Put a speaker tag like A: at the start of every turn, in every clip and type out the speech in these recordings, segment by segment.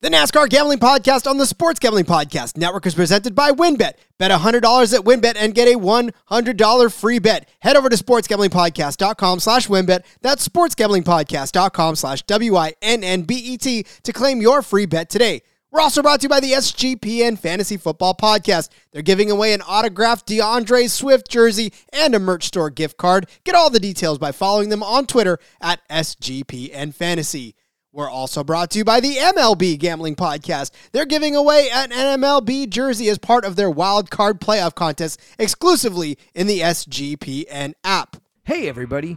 A: The NASCAR Gambling Podcast on the Sports Gambling Podcast Network is presented by WynnBET. Bet $100 at WynnBET and get a $100 free bet. Head over to sportsgamblingpodcast.com slash WynnBET. That's sportsgamblingpodcast.com slash W-I-N-N-B-E-T to claim your free bet today. We're also brought to you by the SGPN Fantasy Football Podcast. They're giving away an autographed DeAndre Swift jersey and a merch store gift card. Get all the details by following them on Twitter at SGPN Fantasy. We're also brought to you by the MLB Gambling Podcast. They're giving away an MLB jersey as part of their wild card playoff contest exclusively in the SGPN app.
B: Hey everybody!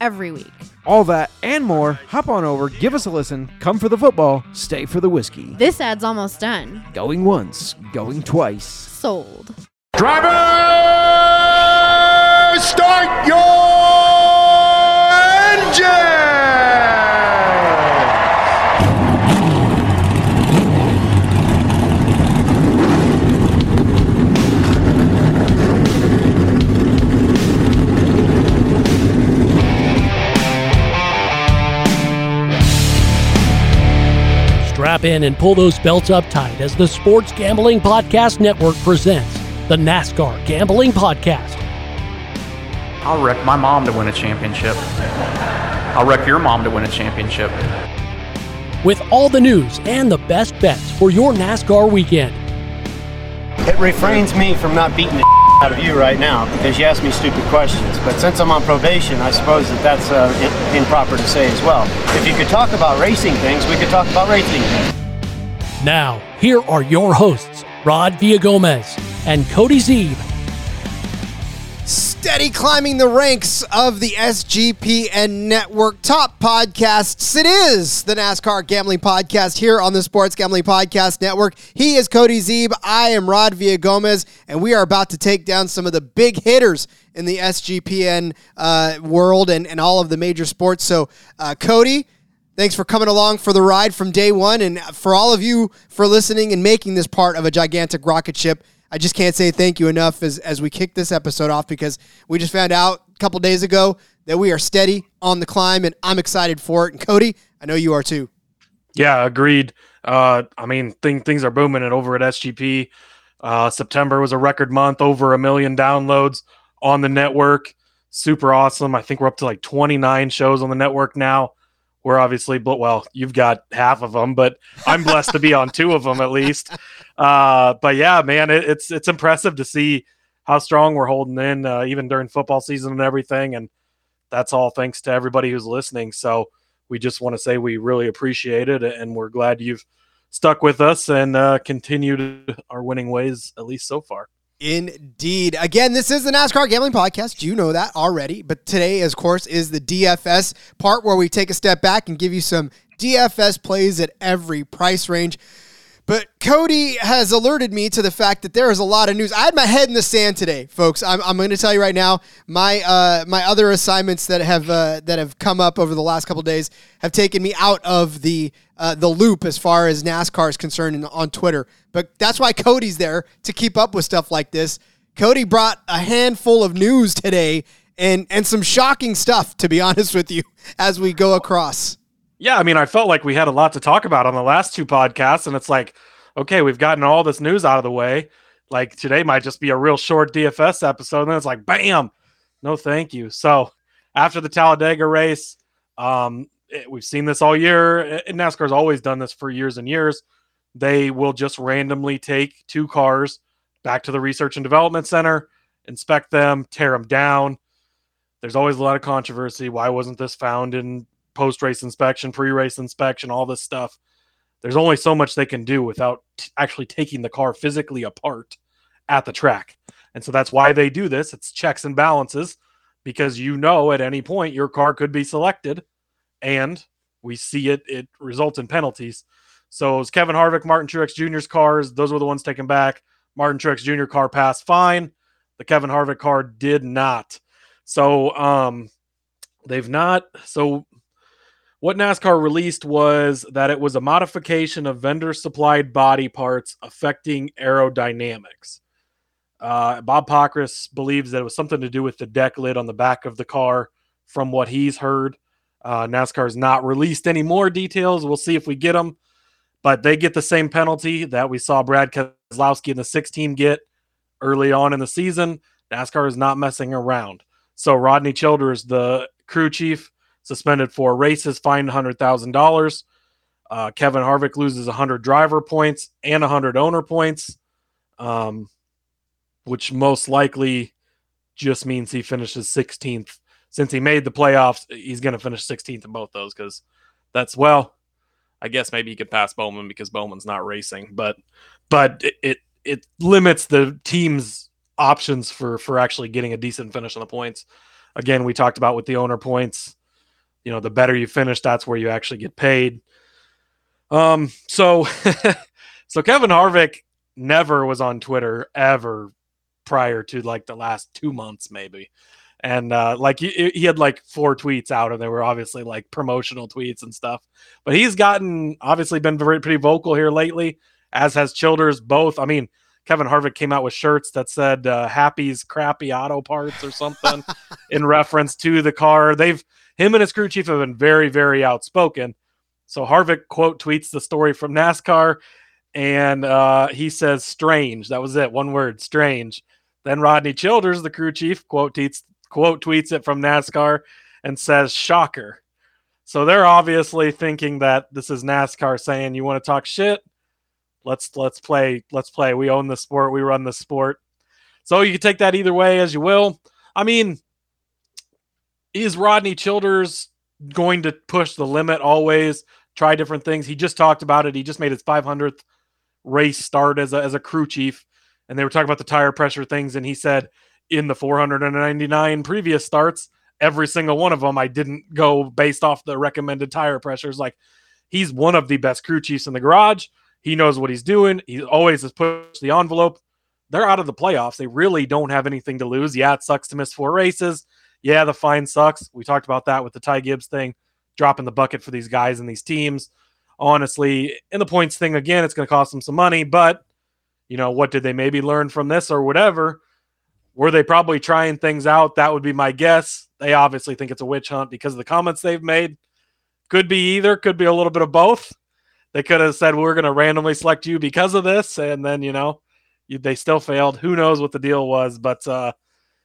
C: every week.
B: All that and more, hop on over, give us a listen, come for the football, stay for the whiskey.
C: This ad's almost done.
B: Going once, going twice.
C: Sold.
D: Driver, start your
E: Strap in and pull those belts up tight as the Sports Gambling Podcast Network presents the NASCAR Gambling Podcast.
F: I'll wreck my mom to win a championship. I'll wreck your mom to win a championship.
E: With all the news and the best bets for your NASCAR weekend.
G: It refrains me from not beating the out of you right now because you ask me stupid questions. But since I'm on probation, I suppose that that's uh, improper to say as well. If you could talk about racing things, we could talk about racing things.
E: Now, here are your hosts, Rod Villagomez and Cody Zeeb
A: steady climbing the ranks of the SGPN network top podcasts. It is the NASCAR Gambling Podcast here on the Sports Gambling Podcast Network. He is Cody Zeeb. I am Rod Villagomez, and we are about to take down some of the big hitters in the SGPN uh, world and, and all of the major sports. So, uh, Cody, Thanks for coming along for the ride from day one, and for all of you for listening and making this part of a gigantic rocket ship. I just can't say thank you enough as, as we kick this episode off because we just found out a couple days ago that we are steady on the climb and I'm excited for it. And Cody, I know you are too.
H: Yeah, agreed. Uh, I mean, thing, things are booming and over at SGP. Uh, September was a record month, over a million downloads on the network. Super awesome. I think we're up to like 29 shows on the network now we're obviously well you've got half of them but i'm blessed to be on two of them at least. Uh, but yeah man it, it's it's impressive to see how strong we're holding in uh, even during football season and everything. And that's all thanks to everybody who's listening. So we just want to say we really appreciate it and we're glad you've stuck with us and uh, continued our winning ways at least so far
A: Indeed. Again, this is the NASCAR Gambling Podcast. You know that already. But today, of course, is the DFS part where we take a step back and give you some DFS plays at every price range. But Cody has alerted me to the fact that there is a lot of news. I had my head in the sand today, folks. I'm, I'm going to tell you right now, my uh, my other assignments that have uh, that have come up over the last couple days have taken me out of the uh, the loop as far as NASCAR is concerned on Twitter. But that's why Cody's there to keep up with stuff like this. Cody brought a handful of news today and and some shocking stuff, to be honest with you, as we go across.
H: Yeah, I mean, I felt like we had a lot to talk about on the last two podcasts, and it's like, okay, we've gotten all this news out of the way. Like today might just be a real short DFS episode, and then it's like, bam, no, thank you. So after the Talladega race, um, it, we've seen this all year. And NASCAR's always done this for years and years. They will just randomly take two cars back to the research and development center, inspect them, tear them down. There's always a lot of controversy. Why wasn't this found in post race inspection, pre race inspection, all this stuff. There's only so much they can do without t- actually taking the car physically apart at the track. And so that's why they do this. It's checks and balances because you know at any point your car could be selected and we see it it results in penalties. So it was Kevin Harvick, Martin Truex Jr.'s cars. Those were the ones taken back. Martin Truex Jr. car passed fine. The Kevin Harvick car did not. So um, they've not. So what NASCAR released was that it was a modification of vendor supplied body parts affecting aerodynamics. Uh, Bob Pockrass believes that it was something to do with the deck lid on the back of the car, from what he's heard. Uh, NASCAR has not released any more details. We'll see if we get them, but they get the same penalty that we saw Brad Keselowski and the 16 get early on in the season. NASCAR is not messing around. So Rodney Childers, the crew chief, suspended four races, fined $100,000. Uh, Kevin Harvick loses 100 driver points and 100 owner points, um, which most likely just means he finishes 16th. Since he made the playoffs, he's going to finish 16th in both those because that's, well, I guess maybe he could pass Bowman because Bowman's not racing, but but it, it, it limits the team's options for for actually getting a decent finish on the points. Again, we talked about with the owner points you know the better you finish that's where you actually get paid. Um so so kevin harvick never was on twitter ever prior to like the last two months maybe. And uh like he, he had like four tweets out and they were obviously like promotional tweets and stuff. But he's gotten obviously been very pretty vocal here lately as has childers both i mean Kevin Harvick came out with shirts that said uh, "Happy's crappy auto parts" or something in reference to the car. They've him and his crew chief have been very, very outspoken. So Harvick quote tweets the story from NASCAR, and uh, he says "strange." That was it, one word, "strange." Then Rodney Childers, the crew chief, quote tweets quote tweets it from NASCAR and says "shocker." So they're obviously thinking that this is NASCAR saying, "You want to talk shit? Let's let's play. Let's play. We own the sport. We run the sport." So you can take that either way as you will. I mean, is Rodney Childers going to push the limit always, try different things? He just talked about it. He just made his 500th race start as a, as a crew chief, and they were talking about the tire pressure things. And he said, in the 499 previous starts, every single one of them, I didn't go based off the recommended tire pressures. Like he's one of the best crew chiefs in the garage. He knows what he's doing. He always has pushed the envelope. They're out of the playoffs. They really don't have anything to lose. Yeah, it sucks to miss four races yeah, the fine sucks. We talked about that with the Ty Gibbs thing, dropping the bucket for these guys and these teams. Honestly, in the points thing, again, it's going to cost them some money, but you know, what did they maybe learn from this or whatever? Were they probably trying things out? That would be my guess. They obviously think it's a witch hunt because of the comments they've made. Could be either, could be a little bit of both. They could have said, We're going to randomly select you because of this. And then, you know, they still failed. Who knows what the deal was? But uh,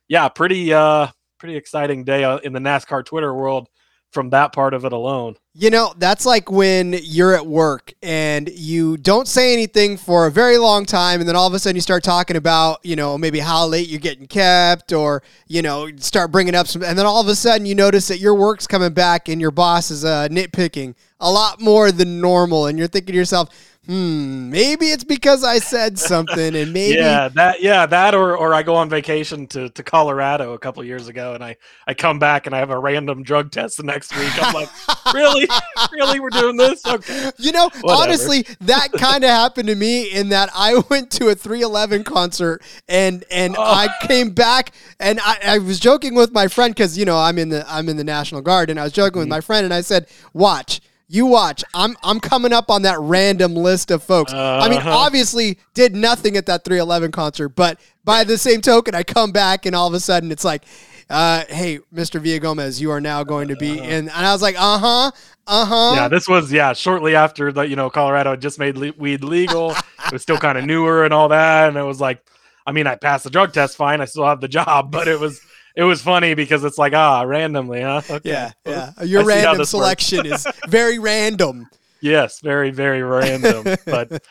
H: yeah, pretty, uh, pretty exciting day uh, in the NASCAR Twitter world from that part of it alone.
A: You know, that's like when you're at work and you don't say anything for a very long time, and then all of a sudden you start talking about, you know, maybe how late you're getting kept, or you know, start bringing up some, and then all of a sudden you notice that your work's coming back and your boss is uh, nitpicking a lot more than normal, and you're thinking to yourself, hmm, maybe it's because I said something, and maybe
H: yeah, that yeah, that or or I go on vacation to to Colorado a couple years ago, and I I come back and I have a random drug test the next week. I'm like, really, really, we're doing this? Okay,
A: you know, Whatever. honestly, that kind of happened to me in that I went to a 311 concert and and oh. I came back and I, I was joking with my friend because you know I'm in the I'm in the National Guard, and I was joking mm-hmm. with my friend, and I said, watch you watch. I'm I'm coming up on that random list of folks. Uh-huh. I mean, uh-huh. obviously did nothing at that 311 concert, but by the same token, I come back and all of a sudden it's like, uh, hey, Mr. Villagomez, you are now going to be uh-huh. in. And I was like, uh huh, uh huh.
H: Yeah, this was yeah shortly after that. You know, Colorado had just made le- weed legal. it was still kind of newer and all that, and it was like, I mean, I passed the drug test fine. I still have the job, but it was it was funny because it's like ah randomly, huh?
A: Okay. Yeah, yeah. Your random selection is very random.
H: Yes, very very random. but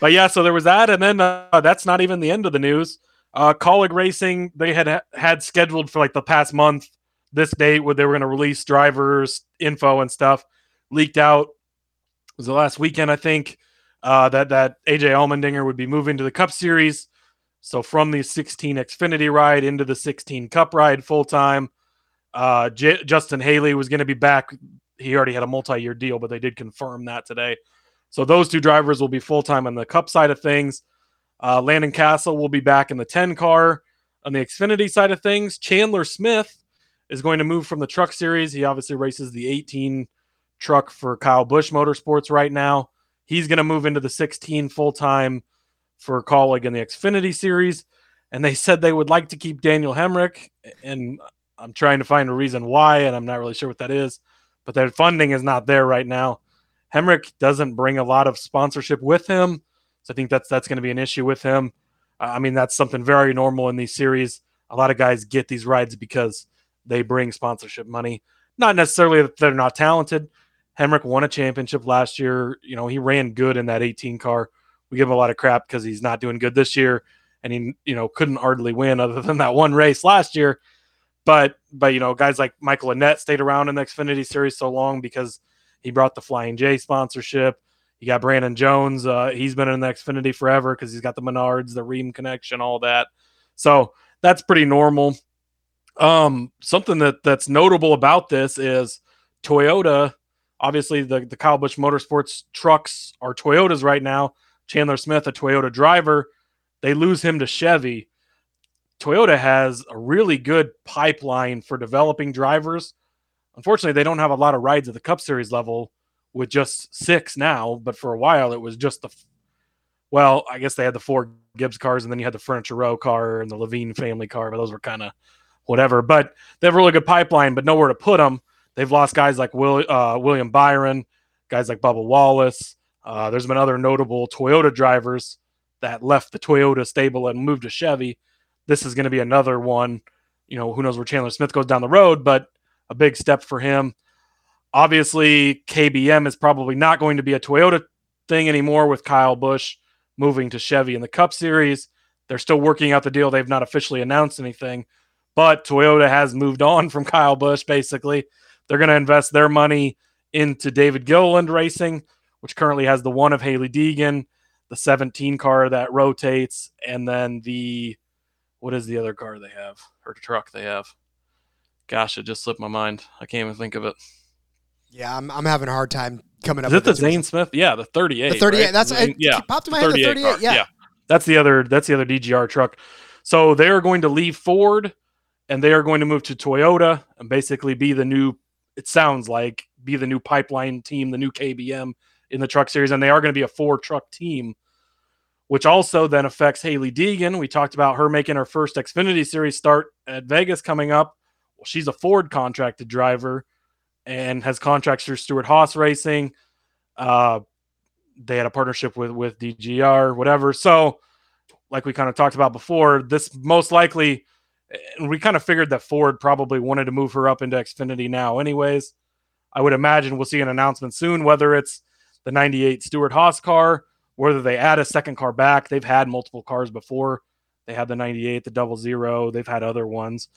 H: but yeah, so there was that, and then uh, that's not even the end of the news. Uh, Kaulig Racing they had had scheduled for like the past month this date where they were going to release drivers info and stuff leaked out. It was the last weekend, I think. Uh, that that AJ Allmendinger would be moving to the Cup Series. So from the 16 Xfinity ride into the 16 Cup ride full time, uh, J- Justin Haley was going to be back. He already had a multi-year deal, but they did confirm that today So those two drivers will be full time on the Cup side of things. Uh, Landon Cassill will be back in the 10 car. On the Xfinity side of things, Chandler Smith is going to move from the truck series. He obviously races the 18 truck for Kyle Busch Motorsports right now. He's going to move into the 16 full time for Kaulig in the Xfinity series. And they said they would like to keep Daniel Hemric. And I'm trying to find a reason why, and I'm not really sure what that is. But their funding is not there right now. Hemric doesn't bring a lot of sponsorship with him. So I think that's that's going to be an issue with him. I mean, that's something very normal in these series. A lot of guys get these rides because they bring sponsorship money. Not necessarily that they're not talented. Hemric won a championship last year. You know, he ran good in that 18 car. We give him a lot of crap because he's not doing good this year, and he, you know, couldn't hardly win other than that one race last year. But, but you know, guys like Michael Annett stayed around in the Xfinity Series so long because he brought the Flying J sponsorship. You got Brandon Jones. Uh, he's been in the Xfinity forever because he's got the Menards, the Rheem connection, all that. So that's pretty normal. Um, something that that's notable about this is Toyota. Obviously, the the Kyle Busch Motorsports trucks are Toyotas right now. Chandler Smith, a Toyota driver, they lose him to Chevy. Toyota has a really good pipeline for developing drivers. Unfortunately, they don't have a lot of rides at the Cup Series level with just six now, but for a while it was just the well, I guess they had the four Gibbs cars and then you had the Furniture Row car and the Leavine family car, but those were kind of whatever. But they have a really good pipeline, but nowhere to put them. They've lost guys like Will, uh, William Byron, guys like Bubba Wallace. Uh, there's been other notable Toyota drivers that left the Toyota stable and moved to Chevy. This is going to be another one. You know, who knows where Chandler Smith goes down the road, but a big step for him. Obviously, KBM is probably not going to be a Toyota thing anymore with Kyle Busch moving to Chevy in the Cup Series. They're still working out the deal. They've not officially announced anything, but Toyota has moved on from Kyle Busch. Basically, they're going to invest their money into David Gilliland Racing, which currently has the one of Hailie Deegan, the 17 car that rotates, and then the what is the other car they have or truck they have? Gosh, it just slipped my mind. I can't even think of it.
A: Yeah, I'm, I'm having a hard time coming up.
H: Is it the Zane Smith? Yeah, the 38.
A: The 38.
H: right?
A: That's it,
H: yeah.
A: Popped in my head. The 38.
H: car.
A: Yeah.
H: That's the other that's the other DGR truck. So they are going to leave Ford and they are going to move to Toyota and basically be the new it sounds like be the new pipeline team, the new KBM in the truck series and they are going to be a four truck team which also then affects Hailie Deegan. We talked about her making her first Xfinity series start at Vegas coming up. Well, she's a Ford contracted driver and has contracts through Stewart Haas Racing. Uh, they had a partnership with with DGR, whatever. So, like we kind of talked about before, this most likely, we kind of figured that Ford probably wanted to move her up into Xfinity now, anyways. I would imagine we'll see an announcement soon, whether it's the 98 Stewart Haas car, whether they add a second car back. They've had multiple cars before. They had the 98, the double zero, they've had other ones.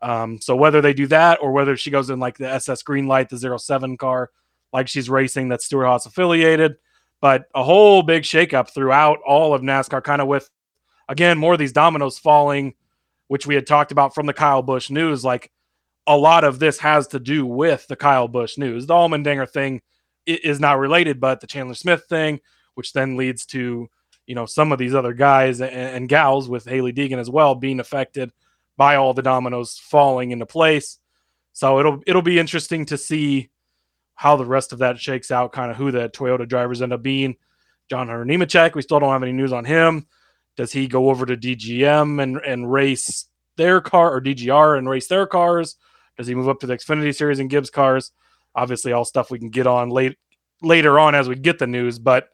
H: Um, so whether they do that or whether she goes in like the SS Greenlight, the 07 car, like she's racing that's Stewart Haas affiliated, but a whole big shakeup throughout all of NASCAR, kind of with again more of these dominoes falling, which we had talked about from the Kyle Busch news. Like a lot of this has to do with the Kyle Busch news. The Allmendinger thing is not related, but the Chandler Smith thing, which then leads to you know some of these other guys and, and gals with Hailie Deegan as well being affected by all the dominoes falling into place. So it'll it'll be interesting to see how the rest of that shakes out, kind of who the Toyota drivers end up being. John Hunter we still don't have any news on him. Does he go over to DGM and and race their car or DGR and race their cars? Does he move up to the Xfinity Series and Gibbs cars? Obviously, all stuff we can get on late later on as we get the news, but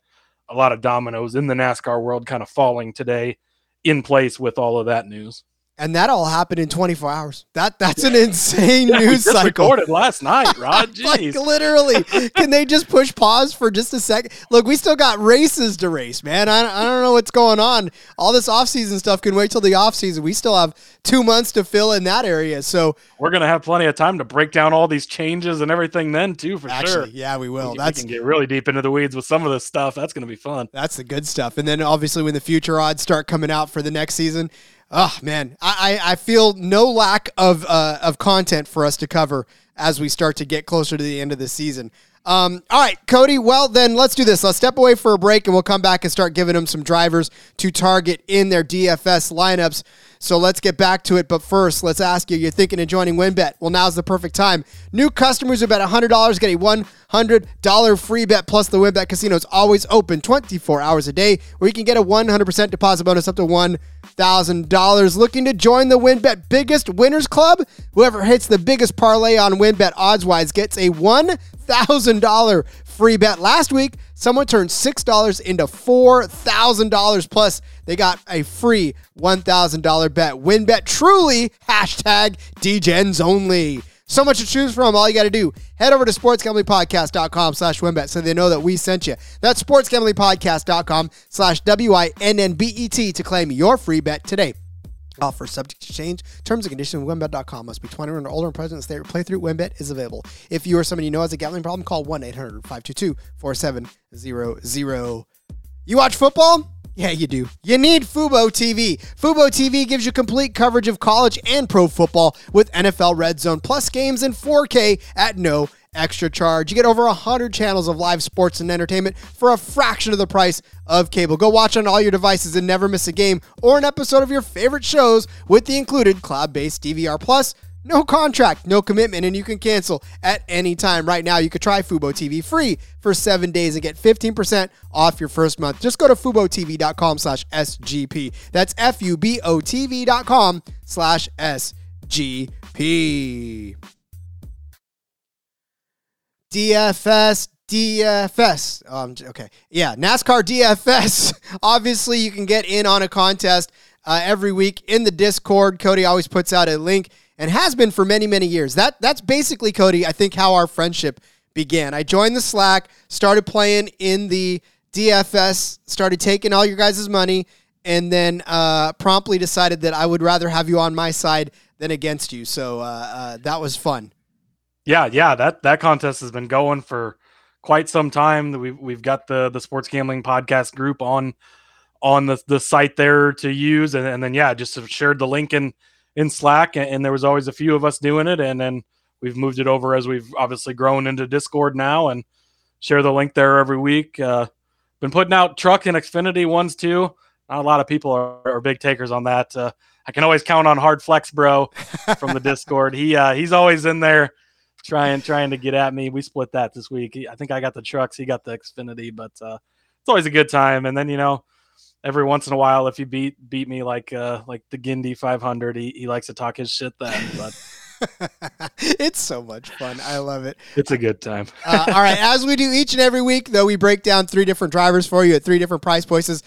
H: a lot of dominoes in the NASCAR world kind of falling today in place with all of that news.
A: And that all happened in 24 hours. That That's an insane
H: Yeah,
A: news cycle.
H: recorded last night, Rod.
A: like literally, can they just push pause for just a second? Look, we still got races to race, man. I, I don't know what's going on. All this offseason stuff can wait till the offseason. We still have two months to fill in that area. So
H: We're gonna have plenty of time to break down all these changes and everything then too, for
A: actually,
H: sure.
A: yeah, we will.
H: we,
A: That's
H: we can get really deep into the weeds with some of this stuff. That's gonna be fun.
A: That's the good stuff. And then obviously when the future odds start coming out for the next season, oh man, I, I, feel no lack of uh, of content for us to cover as we start to get closer to the end of the season. Um, all right, Cody. Well, then let's do this. Let's step away for a break, and we'll come back and start giving them some drivers to target in their DFS lineups. So let's get back to it. But first, let's ask you: You're thinking of joining WynnBET? Well, now's the perfect time. New customers who bet $100 get a $100 free bet. Plus, the WynnBET casino is always open 24 hours a day, where you can get a 100% deposit bonus up to $1,000. Looking to join the WynnBET Biggest Winners Club? Whoever hits the biggest parlay on WynnBET odds-wise gets a $1,000 free bet. Last week, someone turned $6 into $4,000 plus they got a free $1,000 bet. WynnBET truly hashtag DGens only. So much to choose from. All you got to do, head over to sportsgamblingpodcast.com slash wynnbet so they know that we sent you. That's sportsgamblingpodcast.com slash W-I-N-N-B-E-T to claim your free bet today. Offer subject to change. Terms and conditions at wynnbet.com. Must be 21 or older and present state playthrough WynnBET is available. If you or somebody you know has a gambling problem, call 1-800-522-4700. You watch football? Yeah, you do. You need Fubo TV. Fubo TV gives you complete coverage of college and pro football with NFL Red Zone plus games in 4K at no extra charge. You get over 100 channels of live sports and entertainment for a fraction of the price of cable. Go watch on all your devices and never miss a game or an episode of your favorite shows with the included cloud-based DVR Plus. No contract, no commitment, and you can cancel at any time. Right now, you could try Fubo TV free for seven days and get 15% off your first month. Just go to FuboTV.com slash SGP. That's F-U-B-O-T-V dot com slash SGP. DFS, DFS. Um, okay. Yeah, NASCAR DFS. Obviously, you can get in on a contest uh, every week in the Discord. Cody always puts out a link and has been for many, many years. That That's basically, Cody, I think how our friendship began. I joined the Slack, started playing in the DFS, started taking all your guys' money, and then uh, promptly decided that I would rather have you on my side than against you. So uh, uh, that was fun.
H: Yeah, yeah, that that contest has been going for quite some time. We've we've got the the sports gambling podcast group on on the the site there to use, and, and then yeah, just shared the link in in Slack, and, and there was always a few of us doing it, and then we've moved it over as we've obviously grown into Discord now, and share the link there every week. Uh, been putting out truck and Xfinity ones too. Not a lot of people are, are big takers on that. Uh, I can always count on Hard Flex Bro from the Discord. He uh, he's always in there trying trying to get at me. We split that this week. I think I got the trucks, he got the Xfinity, but uh, it's always a good time. And then you know, every once in a while, if you beat beat me like uh, like the Gindy 500, he, he likes to talk his shit then. But
A: it's so much fun. I love it.
H: It's a good time.
A: uh, all right, as we do each and every week, though, we break down three different drivers for you at three different price points.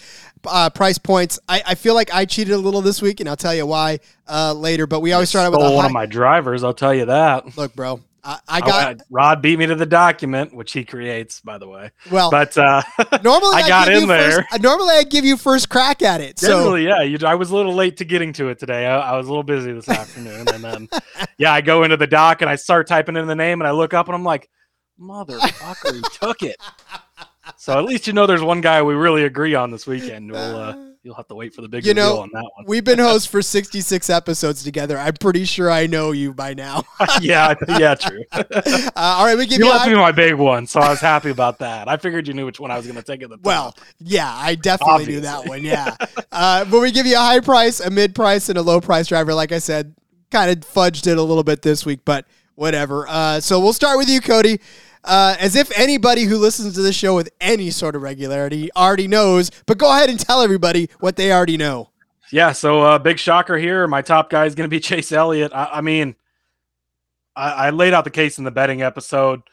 A: Uh, price points. I, I, feel like I cheated a little this week, and I'll tell you why uh, later. But we always start out with
H: one high- of my drivers. I'll tell you that.
A: Look, bro, I, I got
H: Rod beat me to the document, which he creates, by the way.
A: Well,
H: but uh,
A: normally I,
H: I got in there.
A: First, normally I give you first crack at it.
H: Generally, yeah. You, I was a little late to getting to it today. I, I was a little busy this afternoon, and then yeah, I go into the doc and I start typing in the name, and I look up and I'm like, motherfucker, he took it. So at least you know there's one guy we really agree on this weekend. We'll. Uh, you'll have to wait for the big you know, on that one.
A: we've been hosts for 66 episodes together. I'm pretty sure I know you by now.
H: yeah, yeah, true.
A: Uh, all right, we give
H: you. You left me my big one, so I was happy about that. I figured you knew which one I was going to take at the.
A: Well, yeah, I definitely Obviously. knew that one. Yeah, uh, but we give you a high price, a mid price, and a low price driver. Like I said, kind of fudged it a little bit this week, but whatever. Uh, so we'll start with you, Cody. Uh, as if anybody who listens to this show with any sort of regularity already knows, but go ahead and tell everybody what they already know.
H: Yeah, so uh, big shocker here. My top guy is going to be Chase Elliott. I, I mean, I, I, laid out the case in the betting episode.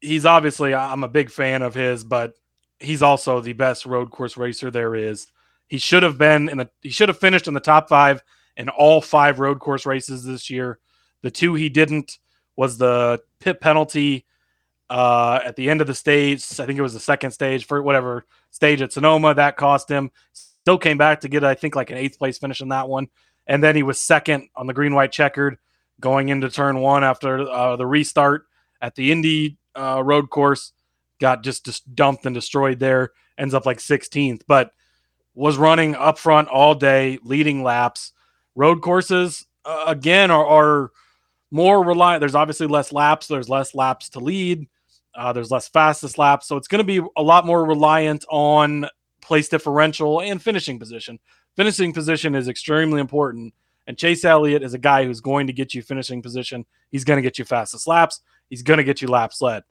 H: He's obviously, I'm a big fan of his, but he's also the best road course racer there is. He should have been in the, he should have finished in the top five in all five road course races this year. The two he didn't was the pit penalty uh, at the end of the stage. I think it was the second stage for whatever stage at Sonoma that cost him. Still came back to get, I think, like an eighth place finish in that one. And then he was second on the green white checkered going into turn one after uh, the restart at the Indy uh, road course. Got just, just dumped and destroyed there. Ends up like 16th, but was running up front all day, leading laps. Road courses, uh, again, are, are more reliant. There's obviously less laps. There's less laps to lead. Uh, there's less fastest laps, so it's going to be a lot more reliant on place differential and finishing position. Finishing position is extremely important, and Chase Elliott is a guy who's going to get you finishing position. He's going to get you fastest laps. He's going to get you laps led.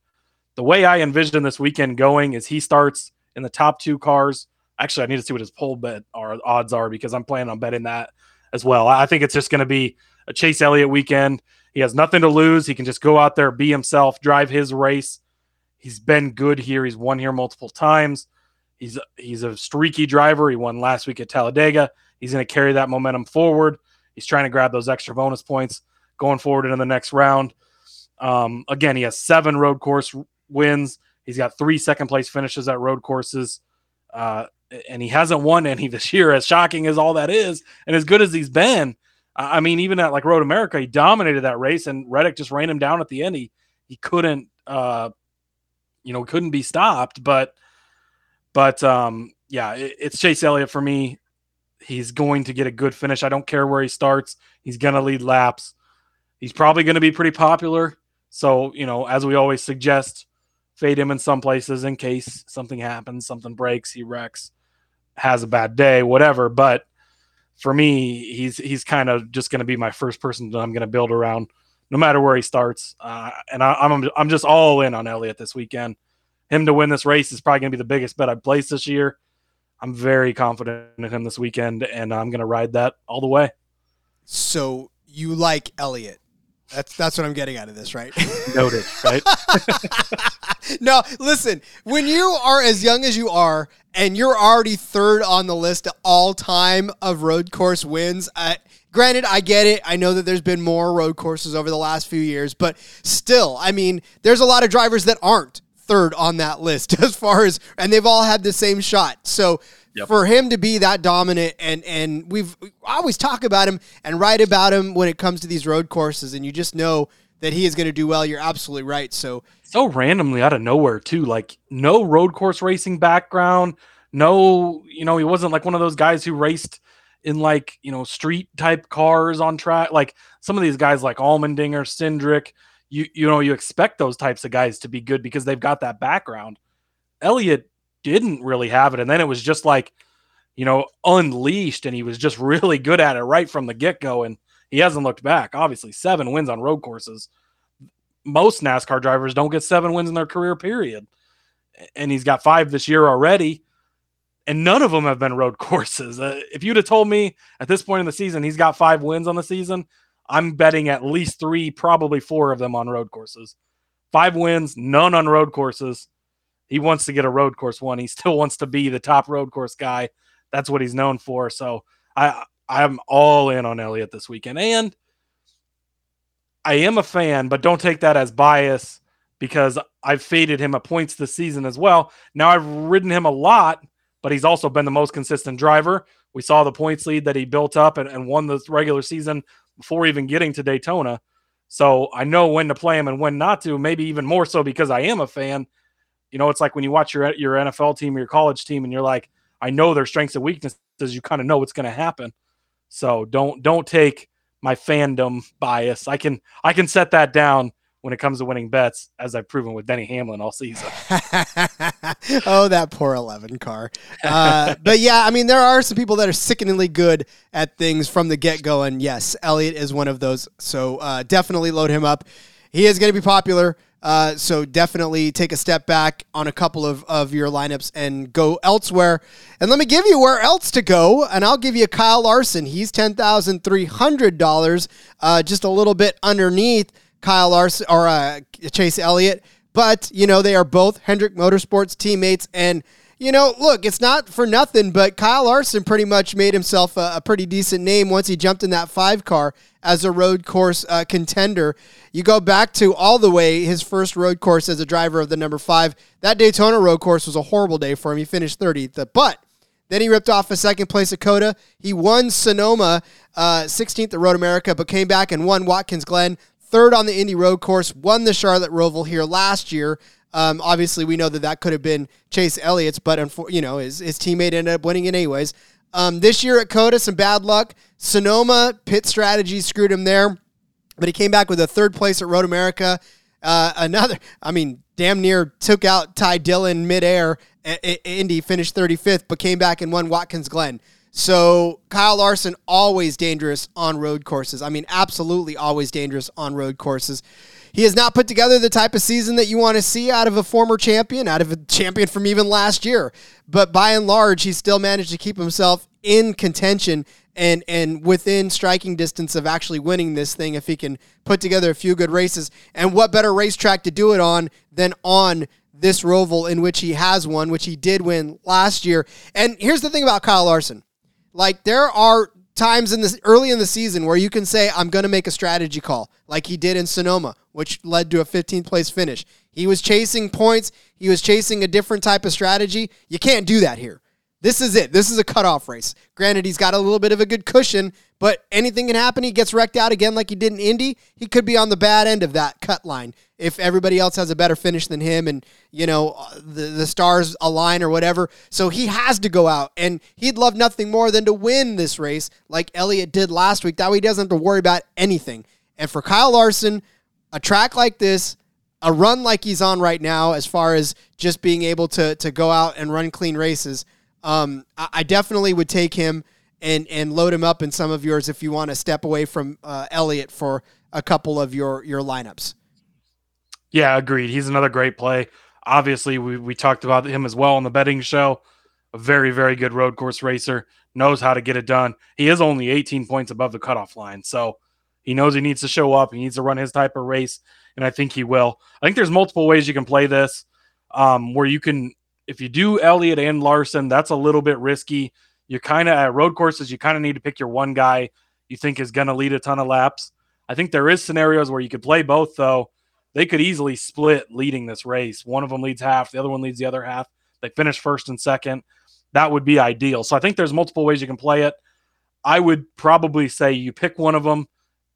H: The way I envision this weekend going is he starts in the top two cars. Actually, I need to see what his pole bet or odds are because I'm planning on betting that as well. I think it's just going to be a Chase Elliott weekend. He has nothing to lose. He can just go out there, be himself, drive his race. He's been good here. He's won here multiple times. He's he's a streaky driver. He won last week at Talladega. He's going to carry that momentum forward. He's trying to grab those extra bonus points going forward into the next round. Um, again, he has seven road course wins. He's got three second place finishes at road courses. Uh, and he hasn't won any this year, as shocking as all that is, and as good as he's been. I mean, even at like Road America, he dominated that race, and Reddick just ran him down at the end. He he couldn't, uh, you know, couldn't be stopped. But, but um, yeah, it, it's Chase Elliott for me. He's going to get a good finish. I don't care where he starts. He's going to lead laps. He's probably going to be pretty popular. So, you know, as we always suggest, fade him in some places in case something happens, something breaks, he wrecks, has a bad day, whatever. But for me, he's he's kind of just going to be my first person that I'm going to build around, no matter where he starts. Uh, and I, am I'm, I'm just all in on Elliott this weekend. Him to win this race is probably going to be the biggest bet I've placed this year. I'm very confident in him this weekend, and I'm going to ride that all the way.
A: So you like Elliott? That's that's what I'm getting out of this, right?
H: Noted, right?
A: no, listen. When you are as young as you are, and you're already third on the list all time of road course wins. Uh, granted, I get it. I know that there's been more road courses over the last few years, but still, I mean, there's a lot of drivers that aren't third on that list as far as, and they've all had the same shot. So Yep. for him to be that dominant and and we've we always talk about him and write about him when it comes to these road courses and you just know that he is going to do well you're absolutely right so
H: so randomly out of nowhere too like no road course racing background no you know he wasn't like one of those guys who raced in like you know street type cars on track like some of these guys like Allmendinger Cindric you you know you expect those types of guys to be good because they've got that background Elliott didn't really have it. And then it was just like, you know, unleashed, and he was just really good at it right from the get go. And he hasn't looked back. Obviously, seven wins on road courses. Most NASCAR drivers don't get seven wins in their career, period. And he's got five this year already. And none of them have been road courses. Uh, if you'd have told me at this point in the season he's got five wins on the season, I'm betting at least three, probably four of them on road courses. Five wins, none on road courses he wants to get a road course one. He still wants to be the top road course guy. That's what he's known for. So I I'm all in on Elliott this weekend. And I am a fan, but don't take that as bias because I've faded him at points this season as well. Now I've ridden him a lot, but he's also been the most consistent driver. We saw the points lead that he built up and, and won the regular season before even getting to Daytona. So I know when to play him and when not to, maybe even more so because I am a fan you know, it's like when you watch your your NFL team or your college team, and you're like, I know their strengths and weaknesses. You kind of know what's going to happen. So don't don't take my fandom bias. I can I can set that down when it comes to winning bets, as I've proven with Denny Hamlin all season.
A: oh, that poor 11 car. Uh, but yeah, I mean, there are some people that are sickeningly good at things from the get go. And yes, Elliott is one of those. So uh, definitely load him up. He is going to be popular. Uh, so definitely take a step back on a couple of, of your lineups and go elsewhere. And let me give you where else to go. And I'll give you Kyle Larson. He's $10,300, uh, just a little bit underneath Kyle Larson or uh, Chase Elliott. But, you know, they are both Hendrick Motorsports teammates. And, you know, look, it's not for nothing, but Kyle Larson pretty much made himself a, a pretty decent name once he jumped in that five car as a road course uh, contender. You go back to all the way his first road course as a driver of the number five. That Daytona road course was a horrible day for him. He finished 30th, but then he ripped off a second place at. He won Sonoma, uh, 16th at Road America, but came back and won Watkins Glen, third on the Indy Road Course, won the Charlotte Roval here last year. Um, obviously, we know that that could have been Chase Elliott's, but you know his, his teammate ended up winning it anyways. Um, this year at COTA, some bad luck. Sonoma pit strategy screwed him there. but he came back with a third place at Road America. Uh, another, I mean, damn near took out Ty Dillon midair. Indy finished 35th, but came back and won Watkins Glen. So Kyle Larson always dangerous on road courses. I mean, absolutely always dangerous on road courses. He has not put together the type of season that you want to see out of a former champion, out of a champion from even last year. But by and large, he still managed to keep himself in contention and and within striking distance of actually winning this thing if he can put together a few good races. And what better racetrack to do it on than on this Roval in which he has won, which he did win last year. And here's the thing about Kyle Larson. Like there are times in this early in the season where you can say I'm going to make a strategy call, like he did in Sonoma, which led to a 15th place finish. He was chasing points. He was chasing a different type of strategy. You can't do that here. This is it. This is a cutoff race. Granted, he's got a little bit of a good cushion, but anything can happen. He gets wrecked out again like he did in Indy. He could be on the bad end of that cut line if everybody else has a better finish than him and, you know, uh, the, the stars align or whatever. So he has to go out, and he'd love nothing more than to win this race like Elliott did last week. That way he doesn't have to worry about anything. And for Kyle Larson, a track like this, a run like he's on right now, as far as just being able to, to go out and run clean races – um, I, I definitely would take him and and load him up in some of yours if you want to step away from uh, Elliott for a couple of your your lineups.
H: Yeah, agreed. He's another great play. Obviously, we, we talked about him as well on the betting show. A very, very good road course racer, knows how to get it done. He is only 18 points above the cutoff line. So he knows he needs to show up. He needs to run his type of race, and I think he will. I think there's multiple ways you can play this um, where you can, if you do Elliott and Larson, that's a little bit risky. You kind of, at road courses, you kind of need to pick your one guy you think is going to lead a ton of laps. I think there is scenarios where you could play both, though they could easily split leading this race. One of them leads half, the other one leads the other half. They finish first and second. That would be ideal. So I think there's multiple ways you can play it. I would probably say you pick one of them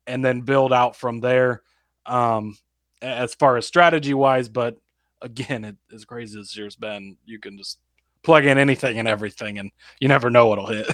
H: and then build out from there um, as far as strategy wise. But again, it, as crazy as this year's been, you can just plug in anything and everything and you never know what'll hit.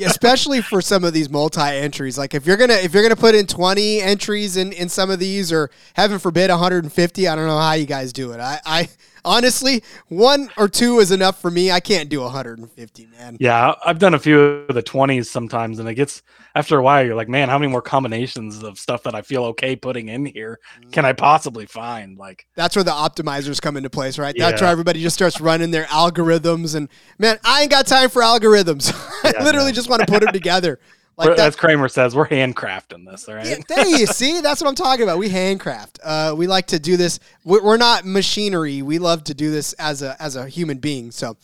A: especially for some of these multi entries. Like if you're gonna if you're gonna put in 20 entries in in some of these, or heaven forbid 150, I don't know how you guys do it. I I honestly one or two is enough for me. I can't do 150, man.
H: Yeah, I've done a few of the 20s sometimes, and it gets after a while, you're like, man, how many more combinations of stuff that I feel okay putting in here mm. can I possibly find? Like,
A: That's where the optimizers come into place, right? That's
H: Yeah.
A: where everybody just starts running their algorithms. And man, I ain't got time for algorithms. I
H: Yeah,
A: literally
H: man.
A: just want to put them together. Like that,
H: as Kramer says, we're handcrafting this, all right?
A: Yeah, there you see. That's what I'm talking about. We handcraft. Uh, we like to do this. We're, not machinery. We love to do this as a as a human being. So,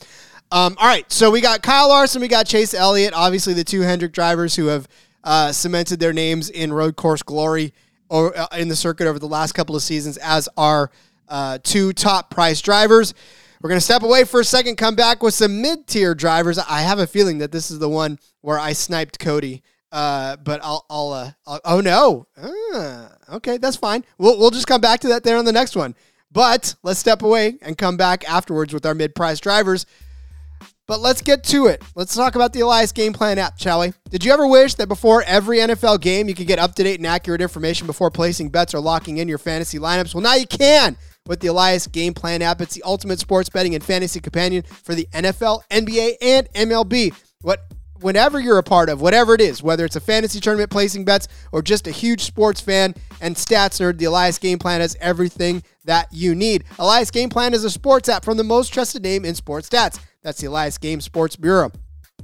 A: um, all right. So we got Kyle Larson. We got Chase Elliott. Obviously, the two Hendrick drivers who have uh, cemented their names in road course glory or uh, in the circuit over the last couple of seasons as our uh, two top price drivers. We're going to step away for a second, come back with some mid tier drivers. I have a feeling that this is the one where I sniped Cody. Uh, but I'll, I'll, uh, I'll oh no. Ah, okay, that's fine. We'll, we'll just come back to that there on the next one. But let's step away and come back afterwards with our mid price drivers. But let's get to it. Let's talk about the Elias Game Plan app, shall we? Did you ever wish that before every NFL game you could get up to date and accurate information before placing bets or locking in your fantasy lineups? Well, now you can with the Elias Game Plan app. It's the ultimate sports betting and fantasy companion for the NFL, NBA, and MLB. What whenever you're a part of, whatever it is, whether it's a fantasy tournament placing bets or just a huge sports fan and stats nerd, the Elias Game Plan has everything that you need. Elias Game Plan is a sports app from the most trusted name in sports stats. That's the Elias Game Sports Bureau,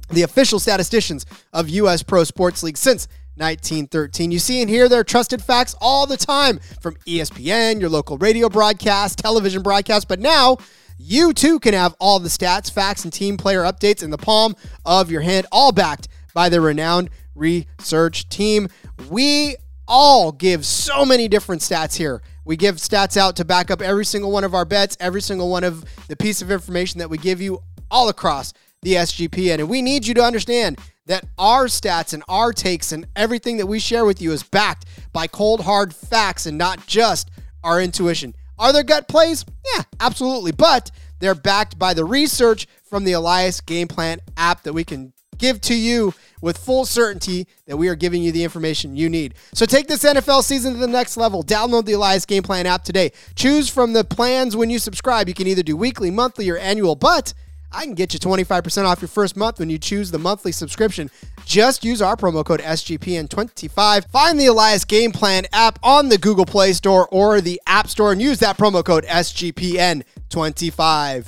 A: the official statisticians of U.S. Pro Sports League since 1913. You see and hear their trusted facts all the time from ESPN, your local radio broadcast, television broadcast, but now you too can have all the stats, facts, and team player updates in the palm of your hand, all backed by the renowned research team. We all give so many different stats here. We give stats out to back up every single one of our bets, every single one of the piece of information that we give you all across the SGPN. And we need you to understand that our stats and our takes and everything that we share with you is backed by cold, hard facts and not just our intuition. Are there gut plays? Yeah, absolutely. But they're backed by the research from the Elias Game Plan app that we can give to you with full certainty that we are giving you the information you need. So take this NFL season to the next level. Download the Elias Game Plan app today. Choose from the plans when you subscribe. You can either do weekly, monthly, or annual, but I can get you 25% off your first month when you choose the monthly subscription. Just use our promo code SGPN25. Find the Elias Game Plan app on the Google Play Store or the App Store and use that promo code SGPN25.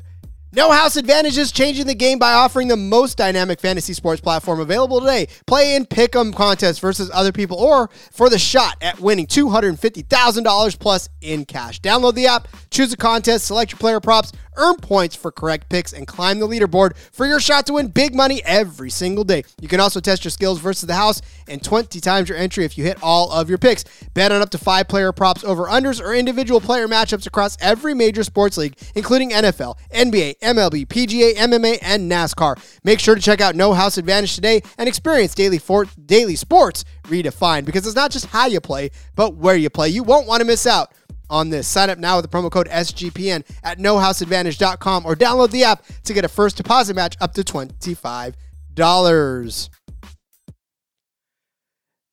A: No House Advantage is changing the game by offering the most dynamic fantasy sports platform available today. Play in pick'em contests versus other people or for the shot at winning $250,000 plus in cash. Download the app, choose a contest, select your player props, earn points for correct picks, and climb the leaderboard for your shot to win big money every single day. You can also test your skills versus the house and 20 times your entry if you hit all of your picks. Bet on up to five player props over unders or individual player matchups across every major sports league, including NFL, NBA, MLB, PGA, MMA, and NASCAR. Make sure to check out No House Advantage today and experience daily for- daily sports redefined because it's not just how you play, but where you play. You won't want to miss out on this. Sign up now with the promo code SGPN at nohouseadvantage.com or download the app to get a first deposit match up to $25.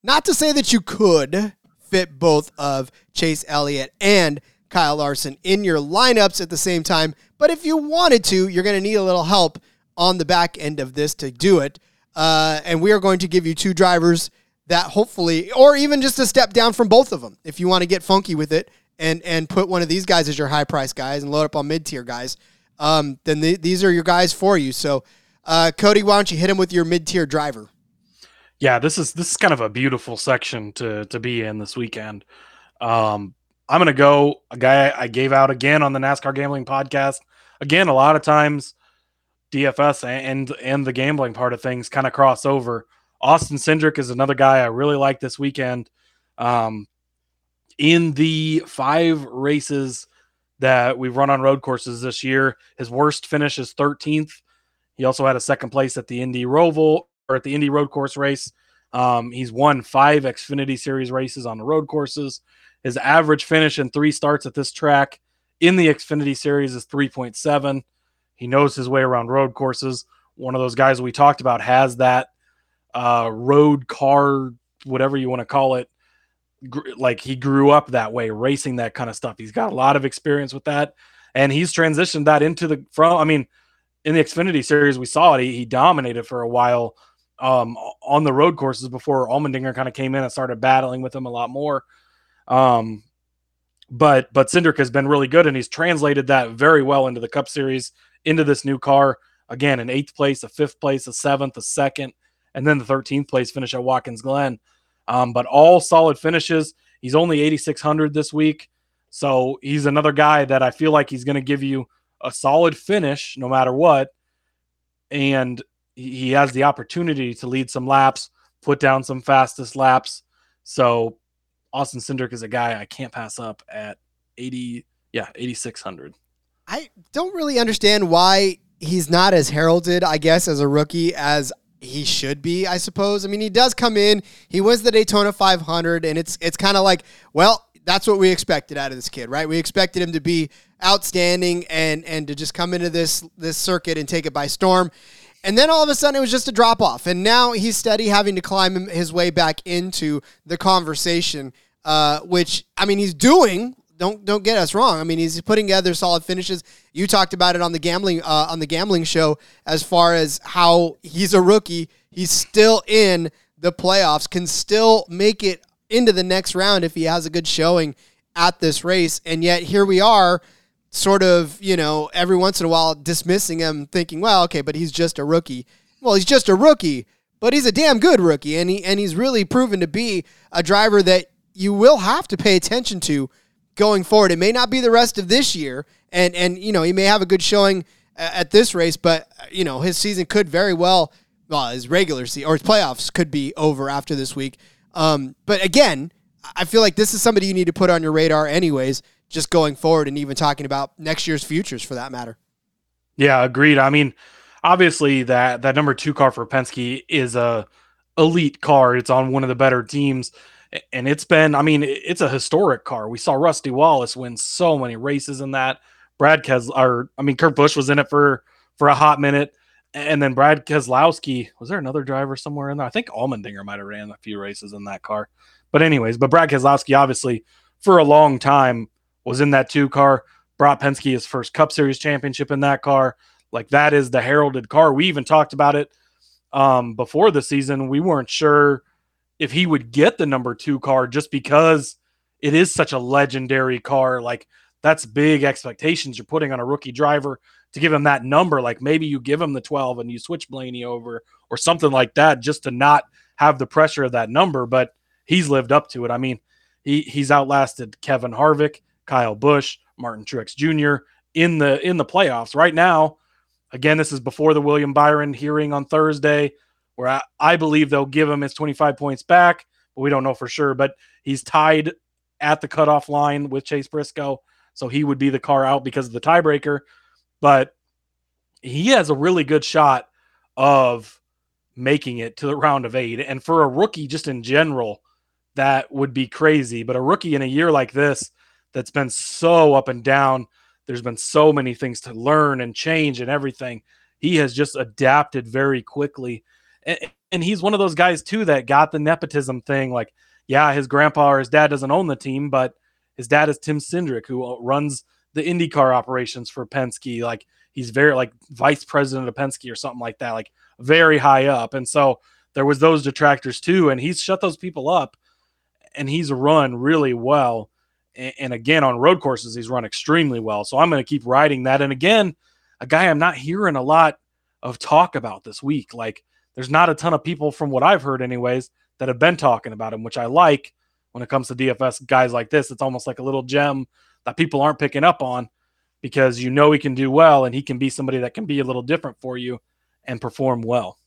A: Not to say that you could fit both of Chase Elliott and Kyle Larson in your lineups at the same time, but if you wanted to, you're going to need a little help on the back end of this to do it. Uh, and we are going to give you two drivers that hopefully, or even just a step down from both of them, if you want to get funky with it and and put one of these guys as your high price guys and load up on mid tier guys, um, then the, these are your guys for you. So, uh, Cody, why don't you hit him with your mid tier driver?
H: Yeah, this is this is kind of a beautiful section to to be in this weekend. Um, I'm gonna go a guy I gave out again on the NASCAR gambling podcast. Again, a lot of times DFS and and the gambling part of things kind of cross over. Austin Cindric is another guy I really like this weekend. Um, in the five races that we've run on road courses this year, his worst finish is 13th. He also had a second place at the Indy Roval or at the Indy Road Course race. Um, he's won five Xfinity Series races on the road courses. His average finish in three starts at this track in the Xfinity Series is 3.7. He knows his way around road courses. One of those guys we talked about has that uh, road car, whatever you want to call it. Gr- like he grew up that way, racing that kind of stuff. He's got a lot of experience with that, and he's transitioned that into the from. I mean, in the Xfinity Series, we saw it. He, he dominated for a while um, on the road courses before Allmendinger kind of came in and started battling with him a lot more. Um, but but Cindric has been really good, and he's translated that very well into the Cup Series, into this new car. Again, an eighth place, a fifth place, a seventh, a second, and then the 13th place finish at Watkins Glen. Um, but all solid finishes. He's only 8,600 this week. So he's another guy that I feel like he's going to give you a solid finish no matter what. And he has the opportunity to lead some laps, put down some fastest laps. So Austin Cindric is a guy I can't pass up at 80, yeah, 8,600.
A: I don't really understand why he's not as heralded, I guess, as a rookie as he should be, I suppose. I mean, he does come in, he wins the Daytona 500, and it's it's kind of like, well, that's what we expected out of this kid, right? We expected him to be outstanding and and to just come into this this circuit and take it by storm. And then all of a sudden it was just a drop off. And now he's steady having to climb his way back into the conversation, uh, which I mean he's doing. Don't don't get us wrong. I mean he's putting together solid finishes. You talked about it on the gambling uh, on the gambling show as far as how he's a rookie. He's still in the playoffs, can still make it into the next round if he has a good showing at this race. And yet here we are sort of, you know, every once in a while dismissing him, thinking, well, okay, but he's just a rookie. Well, he's just a rookie, but he's a damn good rookie, and he and he's really proven to be a driver that you will have to pay attention to going forward. It may not be the rest of this year, and and you know he may have a good showing at this race, but you know his season could very well, well, his regular season or his playoffs could be over after this week. Um, but again, I feel like this is somebody you need to put on your radar, anyways just going forward and even talking about next year's futures for that matter.
H: Yeah, agreed. I mean, obviously that that number 2 car for Penske is a elite car. It's on one of the better teams and it's been I mean, it's a historic car. We saw Rusty Wallace win so many races in that. Brad Kes or I mean Kurt Busch was in it for for a hot minute. And then Brad Keselowski, was there another driver somewhere in there? I think Allmendinger might have ran a few races in that car. But anyways, but Brad Keselowski obviously for a long time was in that two car, brought Penske his first Cup Series championship in that car. Like that is the heralded car. We even talked about it um, before the season. We weren't sure if he would get the number two car just because it is such a legendary car. Like that's big expectations you're putting on a rookie driver to give him that number. Like maybe you give him the 12 and you switch Blaney over or something like that just to not have the pressure of that number. But he's lived up to it. I mean, he he's outlasted Kevin Harvick, Kyle Busch, Martin Truex Jr. in the in the playoffs right now. Again, this is before the William Byron hearing on Thursday, where I, I believe they'll give him his 25 points back, but we don't know for sure. But he's tied at the cutoff line with Chase Briscoe. So he would be the car out because of the tiebreaker. But he has a really good shot of making it to the round of eight. And for a rookie, just in general, that would be crazy. But a rookie in a year like this, that's been so up and down, there's been so many things to learn and change and everything. He has just adapted very quickly. And, and he's one of those guys, too, that got the nepotism thing. Like, yeah, his grandpa or his dad doesn't own the team, but his dad is Tim Cindric, who uh, runs the IndyCar operations for Penske. Like, he's very, like, vice president of Penske or something like that, like, very high up. And so there was those detractors, too. And he's shut those people up and he's run really well and again on road courses he's run extremely well. So i'm going to keep riding that. And again a guy i'm not hearing a lot of talk about this week. Like there's not a ton of people from what i've heard anyways that have been talking about him which i like when it comes to dfs guys like this. It's almost like a little gem that people aren't picking up on because you know he can do well and he can be somebody that can be a little different for you and perform well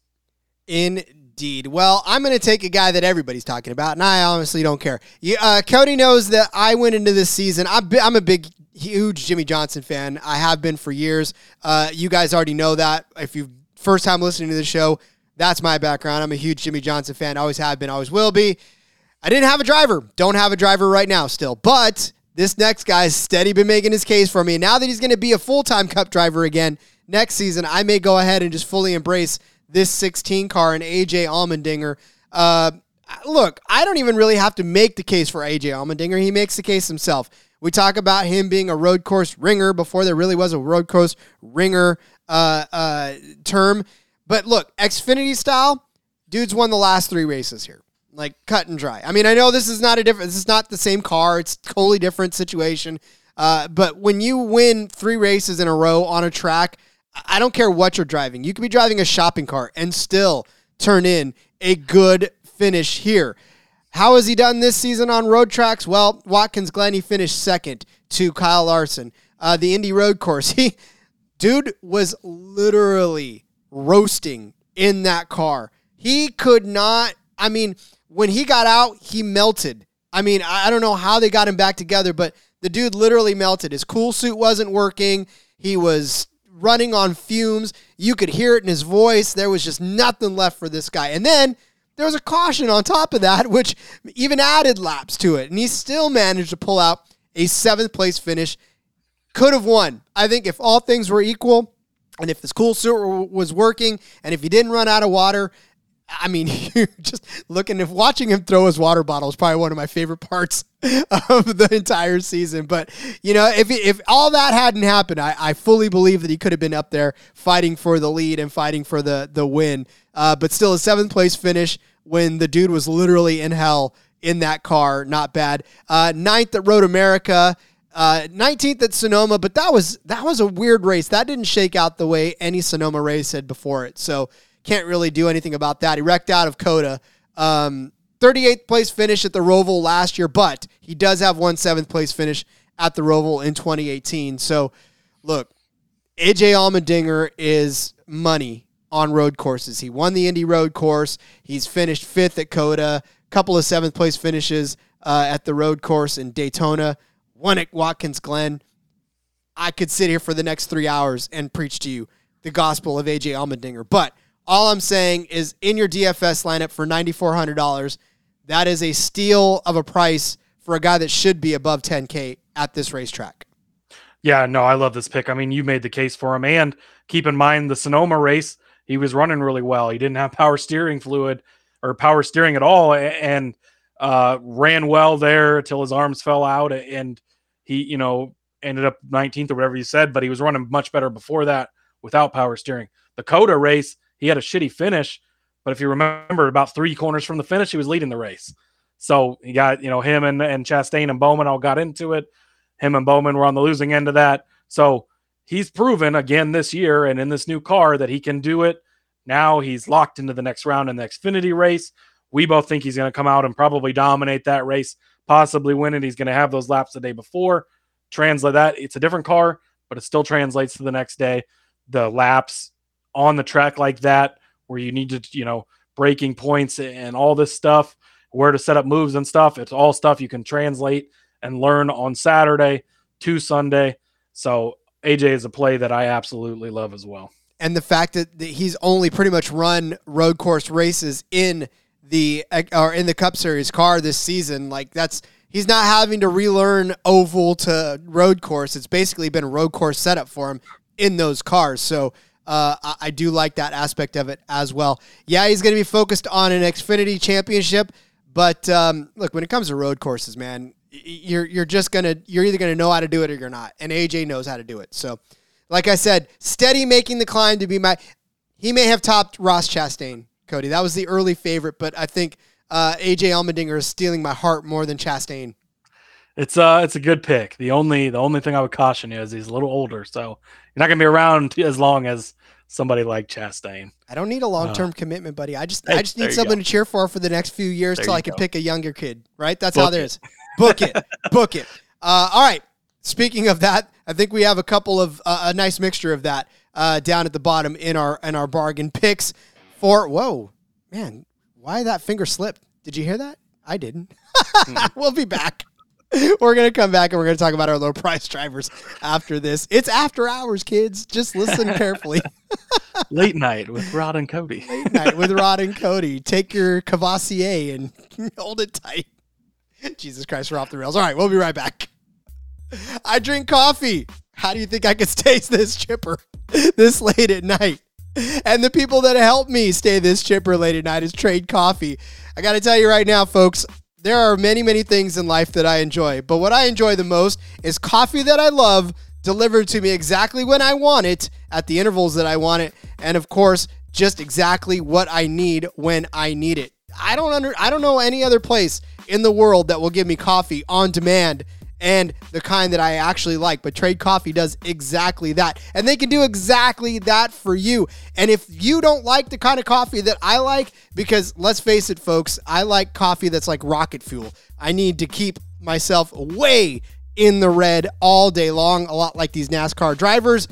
A: Indeed. Well, I'm going to take a guy that everybody's talking about, and I honestly don't care. Uh, Cody knows that I went into this season. I'm, I'm a big, huge Jimmie Johnson fan. I have been for years. Uh, you guys already know that. If you first time listening to the show, that's my background. I'm a huge Jimmie Johnson fan. Always have been. Always will be. I didn't have a driver. Don't have a driver right now still, but this next guy's steady been making his case for me. Now that he's going to be a full time Cup driver again next season, I may go ahead and just fully embrace this 16 car and AJ Allmendinger. Uh, look, I don't even really have to make the case for AJ Allmendinger. He makes the case himself. We talk about him being a road course ringer before there really was a road course ringer uh, uh, term. But look, Xfinity style, dude's won the last three races here. Like cut and dry. I mean, I know this is not a different. This is not the same car. It's totally different situation. Uh, but when you win three races in a row on a track I don't care what you're driving. You could be driving a shopping cart and still turn in a good finish here. How has he done this season on road tracks? Well, Watkins Glen, he finished second to Kyle Larson. Uh, the Indy Road Course, he, dude was literally roasting in that car. He could not, I mean, when he got out, he melted. I mean, I don't know how they got him back together, but the dude literally melted. His cool suit wasn't working. He was running on fumes. You could hear it in his voice. There was just nothing left for this guy. And then there was a caution on top of that, which even added laps to it. And he still managed to pull out a seventh place finish. Could have won. I think if all things were equal, and if this cool suit was working, and if he didn't run out of water, I mean, just looking if watching him throw his water bottle is probably one of my favorite parts of the entire season. But you know, if if all that hadn't happened, I, I fully believe that he could have been up there fighting for the lead and fighting for the the win. Uh, but still, a seventh place finish when the dude was literally in hell in that car, not bad. Uh, ninth at Road America. Uh, 19th at Sonoma, but that was that was a weird race. That didn't shake out the way any Sonoma race had before it. So can't really do anything about that. He wrecked out of COTA. Um, 38th place finish at the Roval last year, but he does have one seventh place finish at the Roval in 2018. So, look, AJ Allmendinger is money on road courses. He won the Indy Road Course. He's finished fifth at COTA. Couple of seventh place finishes uh, at the road course in Daytona. One at Watkins Glen. I could sit here for the next three hours and preach to you the gospel of AJ Allmendinger, but all I'm saying is in your DFS lineup for $9,400, that is a steal of a price for a guy that should be above 10K at this racetrack.
H: Yeah, no, I love this pick. I mean, you made the case for him. And keep in mind, the Sonoma race he was running really well. He didn't have power steering fluid or power steering at all, and uh, ran well there until his arms fell out, and he, you know, ended up 19th or whatever you said. But he was running much better before that without power steering. The COTA race, he had a shitty finish, but if you remember, about three corners from the finish, he was leading the race. So he got, you know, him and, and Chastain and Bowman all got into it. Him and Bowman were on the losing end of that. So he's proven again this year and in this new car that he can do it. Now he's locked into the next round in the Xfinity race. We both think he's going to come out and probably dominate that race, possibly win it. He's going to have those laps the day before. Translate that. It's a different car, but it still translates to the next day. The laps on the track like that, where you need to, you know, breaking points and all this stuff, where to set up moves and stuff. It's all stuff you can translate and learn on Saturday to Sunday. So AJ is a play that I absolutely love as well.
A: And the fact that he's only pretty much run road course races in the or in the Cup Series car this season, like that's he's not having to relearn oval to road course. It's basically been road course setup for him in those cars. So uh, I, I do like that aspect of it as well. Yeah, he's going to be focused on an Xfinity championship, but um, look, when it comes to road courses, man, you're you're just gonna you're either gonna know how to do it or you're not, and AJ knows how to do it. So, like I said, steady making the climb to be my. He may have topped Ross Chastain, Cody. That was the early favorite, but I think uh, AJ Allmendinger is stealing my heart more than Chastain.
H: It's uh it's a good pick. The only the only thing I would caution you is he's a little older, so you're not gonna be around as long as somebody like Chastain.
A: I don't need a long term commitment, buddy. I just
H: Hey,
A: I just need
H: you
A: something
H: go.
A: to cheer for for the next few years
H: There
A: till I can
H: go.
A: pick a younger kid. Right? That's how
H: Book
A: there
H: it.
A: is. Book it. Book it. Uh, all right. Speaking of that, I think we have a couple of uh, a nice mixture of that uh, down at the bottom in our in our bargain picks for. Whoa, man! Why that finger slipped? Did you hear that? I didn't. we'll be back. We're gonna come back and we're gonna talk about our low price drivers after this. It's after hours, kids. Just listen carefully.
H: Late night with Rod and Cody.
A: Late night with Rod and Cody. Take your Cavassier and hold it tight. Jesus Christ, we're off the rails. All right, we'll be right back. I drink coffee. How do you think I could stay this chipper this late at night? And the people that help me stay this chipper late at night is Trade Coffee. I got to tell you right now, folks, there are many, many things in life that I enjoy, but what I enjoy the most is coffee that I love delivered to me exactly when I want it at the intervals that I want it, and of course, just exactly what I need when I need it. I don't under I don't know any other place in the world that will give me coffee on demand and the kind that I actually like. But Trade Coffee does exactly that. And they can do exactly that for you. And if you don't like the kind of coffee that I like, because let's face it, folks, I like coffee that's like rocket fuel. I need to keep myself way in the red all day long, a lot like these NASCAR drivers.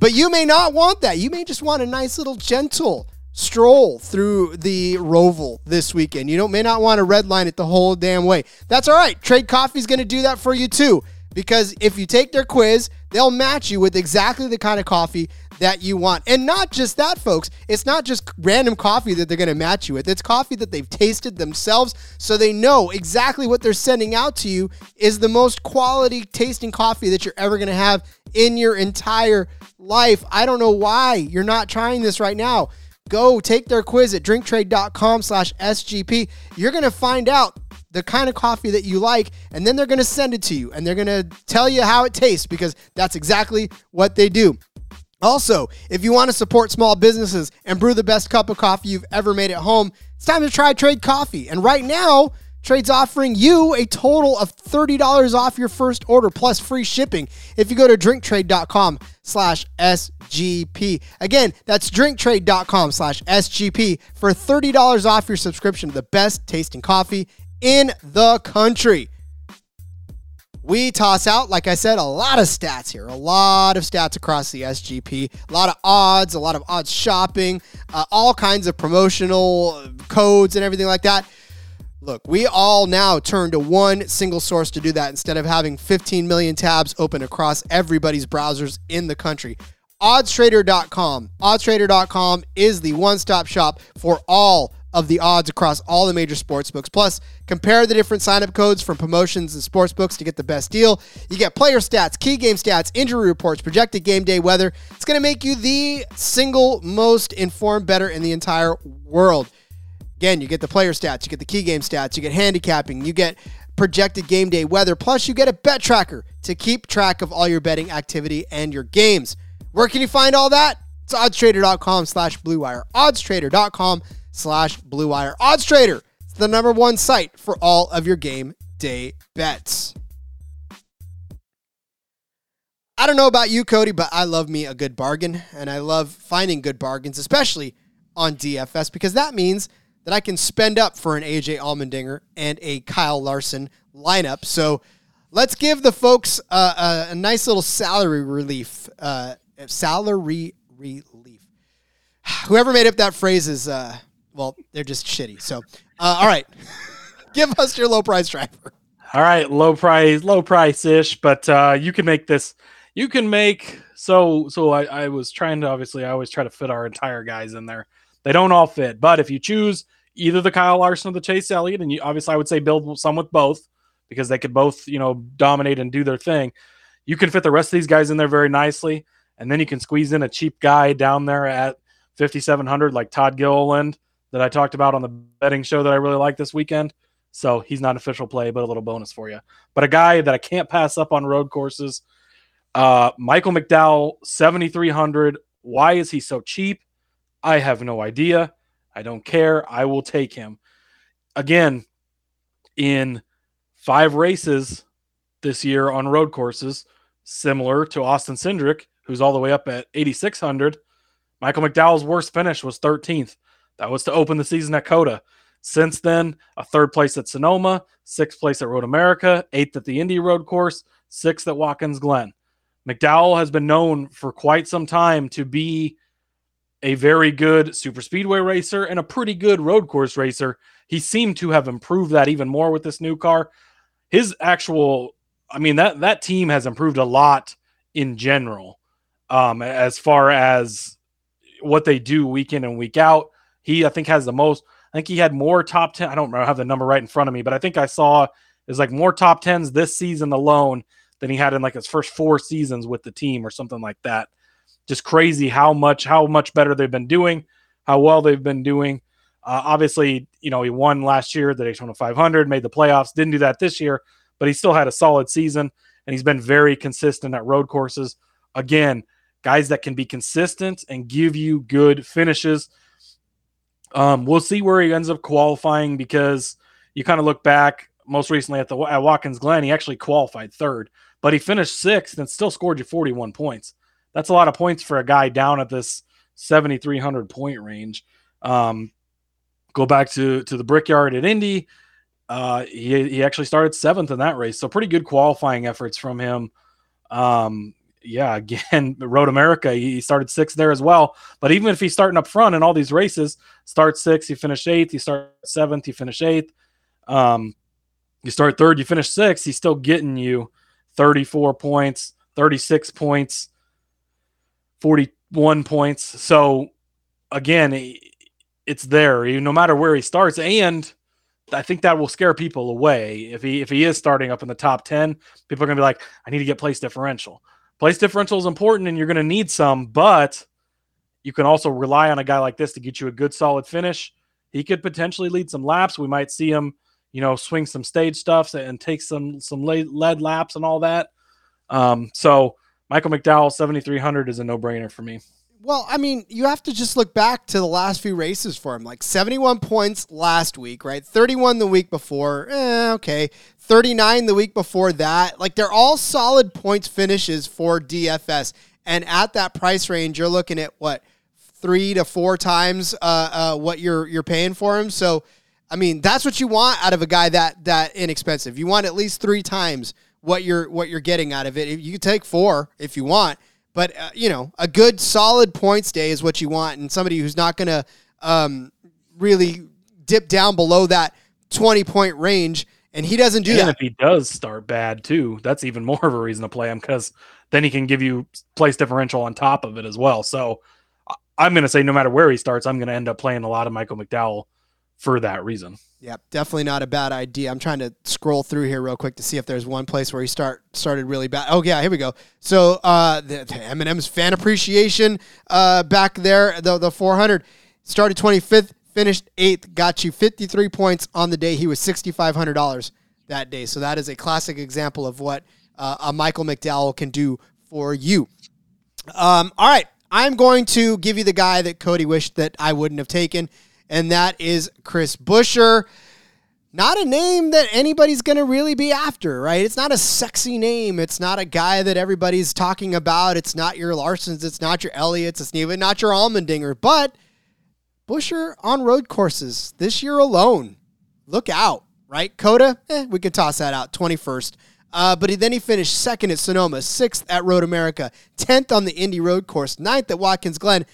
A: But you may not want that. You may just want a nice little gentle stroll through the Roval this weekend. You don't may not want to redline it the whole damn way. That's all right. Trade Coffee's going to do that for you too. Because if you take their quiz, they'll match you with exactly the kind of coffee that you want. And not just that, folks. It's not just random coffee that they're going to match you with. It's coffee that they've tasted themselves so they know exactly what they're sending out to you is the most quality tasting coffee that you're ever going to have in your entire life. I don't know why you're not trying this right now go take their quiz at drinktrade.com slash sgp you're going to find out the kind of coffee that you like and then they're going to send it to you and they're going to tell you how it tastes because that's exactly what they do also, if you want to support small businesses and brew the best cup of coffee you've ever made at home, it's time to try Trade Coffee. And right now, Trade's offering you a total of $30 off your first order plus free shipping if you go to drinktrade.com slash SGP. Again, that's drinktrade.com slash SGP for $30 off your subscription to the best tasting coffee in the country. We toss out, like I said, a lot of stats here, a lot of stats across the SGP, a lot of odds, a lot of odds shopping, uh, all kinds of promotional codes and everything like that. Look, we all now turn to one single source to do that instead of having 15 million tabs open across everybody's browsers in the country. OddsTrader.com. OddsTrader.com is the one stop shop for all of the odds across all the major sports books. Plus, compare the different sign-up codes from promotions and sports books to get the best deal. You get player stats, key game stats, injury reports, projected game day weather. It's going to make you the single most informed better in the entire world. Again, you get the player stats, you get the key game stats, you get handicapping, you get projected game day weather, plus you get a bet tracker to keep track of all your betting activity and your games. Where can you find all that? It's oddstrader.com slash bluewire. Oddstrader.com slash bluewire. Oddstrader, it's the number one site for all of your game day bets. I don't know about you, Cody, but I love me a good bargain, and I love finding good bargains, especially on DFS, because that means – that I can spend up for an AJ Allmendinger and a Kyle Larson lineup. So let's give the folks uh, a, a, nice little salary relief. Uh, salary relief. Whoever made up that phrase is, uh, well, they're just shitty. So, uh, all right, give us your low price driver.
H: All right, low price, low price ish, but uh, you can make this. You can make so. So I, I was trying to obviously. I always try to fit our entire guys in there. They don't all fit, but if you choose either the Kyle Larson or the Chase Elliott, and you, obviously I would say build some with both because they could both, you know, dominate and do their thing. You can fit the rest of these guys in there very nicely, and then you can squeeze in a cheap guy down there at 5700 like Todd Gilliland that I talked about on the betting show that I really like this weekend. So he's not official play, but a little bonus for you. But a guy that I can't pass up on road courses, uh, Michael McDowell, 7,300. Why is he so cheap? I have no idea. I don't care. I will take him. Again, in five races this year on road courses, similar to Austin Cindric, who's all the way up at 8,600. Michael McDowell's worst finish was 13th. That was to open the season at COTA. Since then, a third place at Sonoma, sixth place at Road America, eighth at the Indy Road Course, sixth at Watkins Glen. McDowell has been known for quite some time to be a very good super speedway racer and a pretty good road course racer. He seemed to have improved that even more with this new car. His actual, I mean that that team has improved a lot in general, um, as far as what they do week in and week out. He, I think, has the most. I think he had more top ten. I don't remember, I have the number right in front of me, but I think I saw is like more top tens this season alone than he had in like his first four seasons with the team or something like that just crazy how much how much better they've been doing, how well they've been doing. Uh, obviously, you know he won last year the Daytona 500, made the playoffs. Didn't do that this year, but he still had a solid season, and he's been very consistent at road courses. Again, guys that can be consistent and give you good finishes. Um, we'll see where he ends up qualifying because you kind of look back most recently at the at Watkins Glen, he actually qualified third, but he finished sixth and still scored you 41 points that's a lot of points for a guy down at this 7,300 point range. Um, go back to to the Brickyard at Indy. Uh, he he actually started seventh in that race, so pretty good qualifying efforts from him. Um, yeah, again, Road America, he started sixth there as well. But even if he's starting up front in all these races, start sixth, you finish eighth, you start seventh, you finish eighth. Um, you start third, you finish sixth, he's still getting you 34 points, 36 points. 41 points. So again, it's there no matter where he starts. And I think that will scare people away. If he if he is starting up in the top 10, people are gonna be like, I need to get place differential. Place differential is important and you're gonna need some, but you can also rely on a guy like this to get you a good solid finish. He could potentially lead some laps. We might see him, you know, swing some stage stuffs and take some some lead laps and all that. Um, so Michael McDowell, 7,300 is a no brainer for me.
A: Well, I mean, you have to just look back to the last few races for him. Like 71 points last week, right? 31 the week before. Eh, okay. 39 the week before that. Like they're all solid points finishes for DFS. And at that price range, you're looking at what? Three to four times uh, uh, what you're you're paying for him. So, I mean, that's what you want out of a guy that that inexpensive. You want at least three times what you're what you're getting out of it. You can take four if you want, but uh, you know a good solid points day is what you want, and somebody who's not going to um, really dip down below that twenty point range. And he doesn't do
H: and
A: that.
H: if he does start bad too, that's even more of a reason to play him because then he can give you place differential on top of it as well. So I'm going to say no matter where he starts, I'm going to end up playing a lot of Michael McDowell for that reason.
A: Yep, definitely not a bad idea. I'm trying to scroll through here real quick to see if there's one place where he start started really bad. Oh yeah, here we go. So uh, the, the M&M's fan appreciation uh, back there, the the 400 started 25th, finished eighth, got you 53 points on the day. He was $6,500 that day. So that is a classic example of what uh, a Michael McDowell can do for you. Um, all right, I'm going to give you the guy that Cody wished that I wouldn't have taken and that is Chris Buescher. Not a name that anybody's going to really be after, right? It's not a sexy name. It's not a guy that everybody's talking about. It's not your Larsons. It's not your Elliott's. It's even not your Allmendinger. But Buescher on road courses this year alone, look out, right? COTA, eh, we could toss that out, 21st. Uh, but he, then he finished second at Sonoma, sixth at Road America, 10th on the Indy Road Course, ninth at Watkins Glen.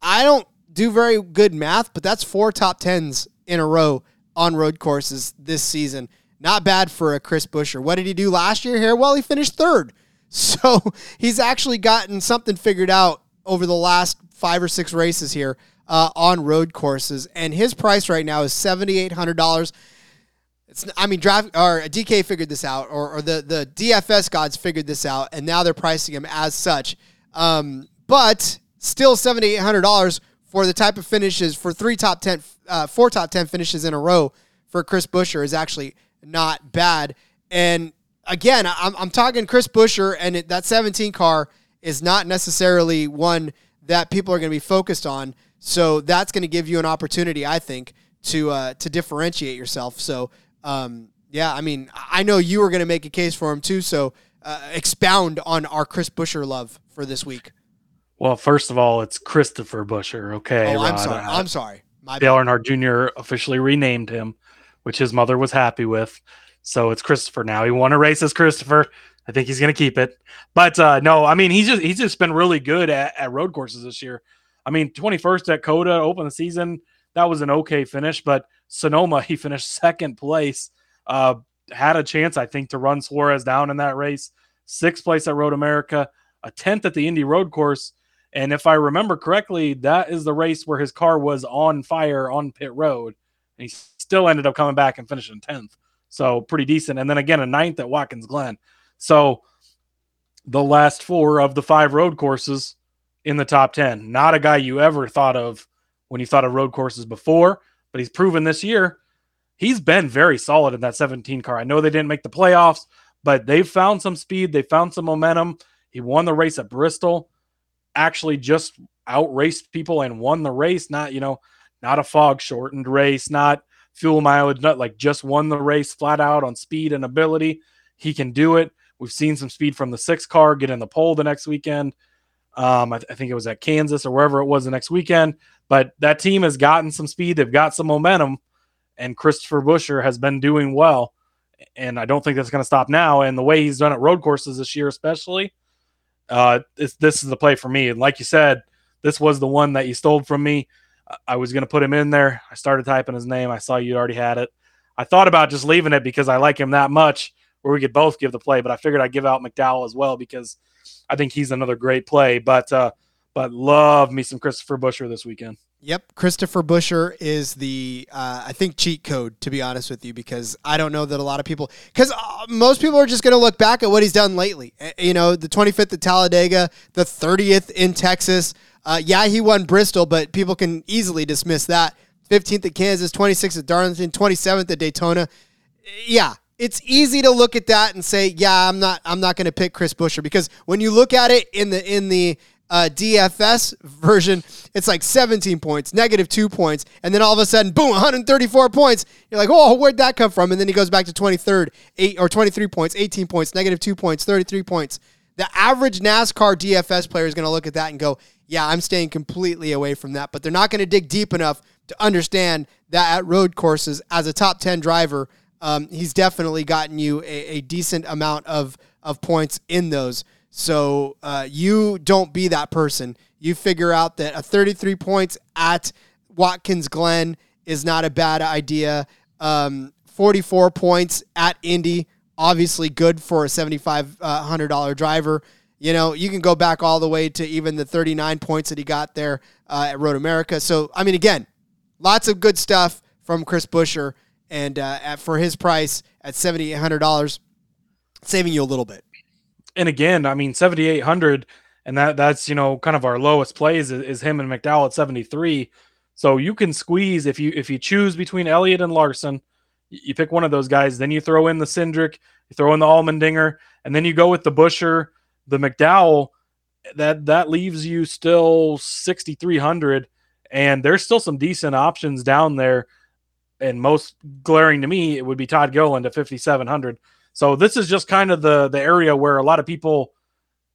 A: I don't do very good math, but that's four top tens in a row on road courses this season. Not bad for a Chris Buescher. What did he do last year here? Well, he finished third. So he's actually gotten something figured out over the last five or six races here uh, on road courses. And his price right now is $7,800. It's, I mean, draft or DK figured this out, or, or the, the DFS gods figured this out, and now they're pricing him as such. Um, but still $7,800 for the type of finishes for three top 10, uh, four top 10 finishes in a row for Chris Buescher is actually not bad. And again, I'm, I'm talking Chris Buescher, and it, that 17 car is not necessarily one that people are going to be focused on. So that's going to give you an opportunity, I think, to uh, to differentiate yourself. So um, yeah, I mean, I know you were going to make a case for him too. So uh, expound on our Chris Buescher love for this week.
H: Well, first of all, it's Christopher Buescher. Okay,
A: oh, I'm sorry. Uh, I'm sorry.
H: My Dale Earnhardt Jr. officially renamed him, which his mother was happy with. So it's Christopher now. He won a race as Christopher. I think he's going to keep it. But uh, no, I mean he's just he's just been really good at, at road courses this year. I mean, 21st at COTA, open the season. That was an okay finish, but Sonoma he finished second place. Uh, had a chance, I think, to run Suarez down in that race. Sixth place at Road America, a tenth at the Indy Road Course, and if I remember correctly, that is the race where his car was on fire on pit road. And he still ended up coming back and finishing 10th. So pretty decent. And then again, a ninth at Watkins Glen. So the last four of the five road courses in the top 10. Not a guy you ever thought of when you thought of road courses before, but he's proven this year he's been very solid in that 17 car. I know they didn't make the playoffs, but they've found some speed, they found some momentum. He won the race at Bristol actually just outraced people and won the race. Not, you know, not a fog shortened race, not fuel mileage, not like just won the race flat out on speed and ability. He can do it. We've seen some speed from the six car get in the pole the next weekend. Um, I, th- I, think it was at Kansas or wherever it was the next weekend. But that team has gotten some speed. They've got some momentum, and Christopher Buescher has been doing well. And I don't think that's going to stop now. And the way he's done at road courses this year, especially, uh, this, this is the play for me. And like you said, this was the one that you stole from me. I was going to put him in there. I started typing his name. I saw you already had it. I thought about just leaving it because I like him that much where we could both give the play, but I figured I'd give out McDowell as well because I think he's another great play. But, uh, but love me some Christopher Buescher this weekend.
A: Yep, Christopher Buescher is the uh, I think cheat code to be honest with you because I don't know that a lot of people because uh, most people are just going to look back at what he's done lately. You know, the 25th at Talladega, the 30th in Texas. Uh, yeah, he won Bristol, but people can easily dismiss that. 15th at Kansas, 26th at Darlington, 27th at Daytona. Yeah, it's easy to look at that and say, yeah, I'm not I'm not going to pick Chris Buescher because when you look at it in the in the uh, DFS version, it's like 17 points, negative two points, and then all of a sudden, boom, 134 points. You're like, oh, where'd that come from? And then he goes back to 23rd, eight or 23 points, 18 points, negative two points, 33 points. The average NASCAR DFS player is going to look at that and go, yeah, I'm staying completely away from that. But they're not going to dig deep enough to understand that at road courses, as a top 10 driver, um, he's definitely gotten you a, a decent amount of, of points in those. So uh, you don't be that person. You figure out that a 33 points at Watkins Glen is not a bad idea. Um, 44 points at Indy, obviously good for a $7,500 uh, driver. You know, you can go back all the way to even the 39 points that he got there uh, at Road America. So, I mean, again, lots of good stuff from Chris Buescher, and uh, at, for his price at seventy eight hundred dollars, saving you a little bit.
H: And again, I mean seventy eight hundred, and that that's you know kind of our lowest plays is, is him and McDowell at seventy three. So you can squeeze if you if you choose between Elliott and Larson, you pick one of those guys. Then you throw in the Cindric, you throw in the Allmendinger, and then you go with the Buescher, the McDowell. That that leaves you still sixty three hundred, and there's still some decent options down there. And most glaring to me, it would be Todd Gilliland at fifty seven hundred. So this is just kind of the the area where a lot of people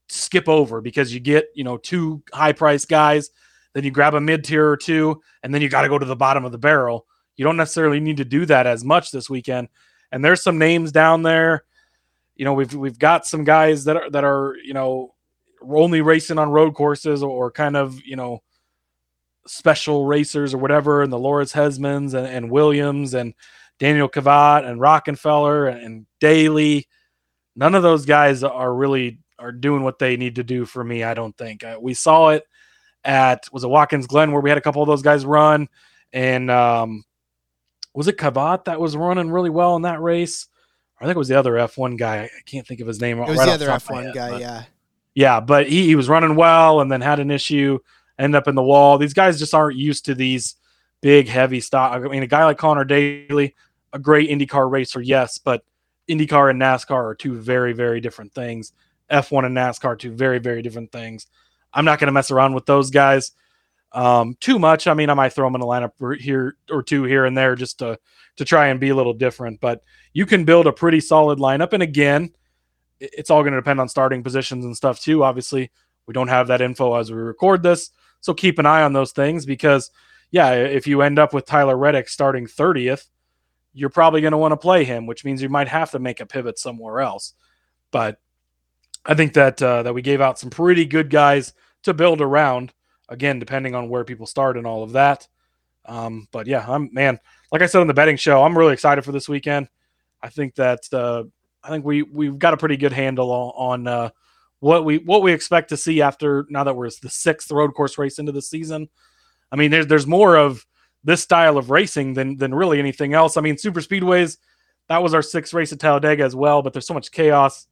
H: skip over because you get you know two high price guys, then you grab a mid tier or two, and then you got to go to the bottom of the barrel. You don't necessarily need to do that as much this weekend. And there's some names down there. You know, we've we've got some guys that are that are you know only racing on road courses or kind of you know special racers or whatever, and the Loris Hezemans and, and Williams and Daniil Kvyat and Rockenfeller and, and Daly. None of those guys are really are doing what they need to do for me. I don't think uh, we saw it at was it Watkins Glen where we had a couple of those guys run, and um, was it Kvyat that was running really well in that race? I think it was the other F1 guy. I can't think of his name.
A: It was
H: right
A: the other
H: top of my
A: F1
H: head,
A: guy,
H: but-
A: yeah.
H: yeah, but he, he was running well and then had an issue, end up in the wall. These guys just aren't used to these big, heavy stock. I mean, a guy like Connor Daly, a great IndyCar racer, yes, but IndyCar and NASCAR are two very, very different things. F1 and NASCAR two very, very different things. I'm not going to mess around with those guys um, too much. I mean, I might throw them in a lineup here or two here and there just to to try and be a little different. But you can build a pretty solid lineup. And again, it's all going to depend on starting positions and stuff too. Obviously, we don't have that info as we record this, so keep an eye on those things because, yeah, if you end up with Tyler Reddick starting 30th, you're probably going to want to play him, which means you might have to make a pivot somewhere else. But I think that uh, that we gave out some pretty good guys to build around. Again, depending on where people start and all of that. Um, but yeah, I'm man. Like I said on the betting show, I'm really excited for this weekend. I think that uh, I think we we've got a pretty good handle on, on uh, what we what we expect to see after now that we're the sixth road course race into the season. I mean, there's there's more of this style of racing than than really anything else. I mean, super speedways that was our sixth race at Talladega as well, but there's so much chaos.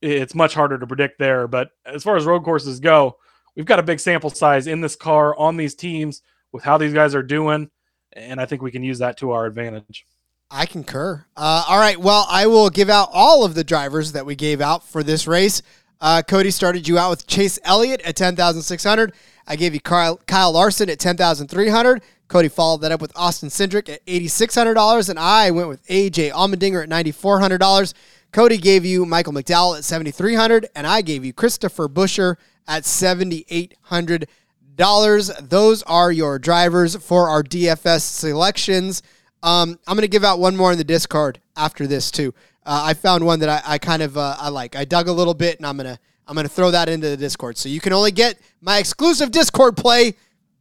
H: It's much harder to predict there. But as far as road courses go, we've got a big sample size in this car on these teams with how these guys are doing, and I think we can use that to our advantage.
A: I concur. Uh, all right. Well, I will give out all of the drivers that we gave out for this race. Uh, Cody started you out with Chase Elliott at 10,600. I gave you Kyle, Kyle Larson at 10,300. Cody followed that up with Austin Cindric at $8,600. And I went with AJ Allmendinger at $9,400. Cody gave you Michael McDowell at $7,300, And I gave you Christopher Buescher at $7,800. Those are your drivers for our DFS selections. Um, I'm going to give out one more in the Discord after this too. Uh, I found one that I, I kind of uh, I like. I dug a little bit, and I'm gonna I'm gonna throw that into the Discord. So you can only get my exclusive Discord play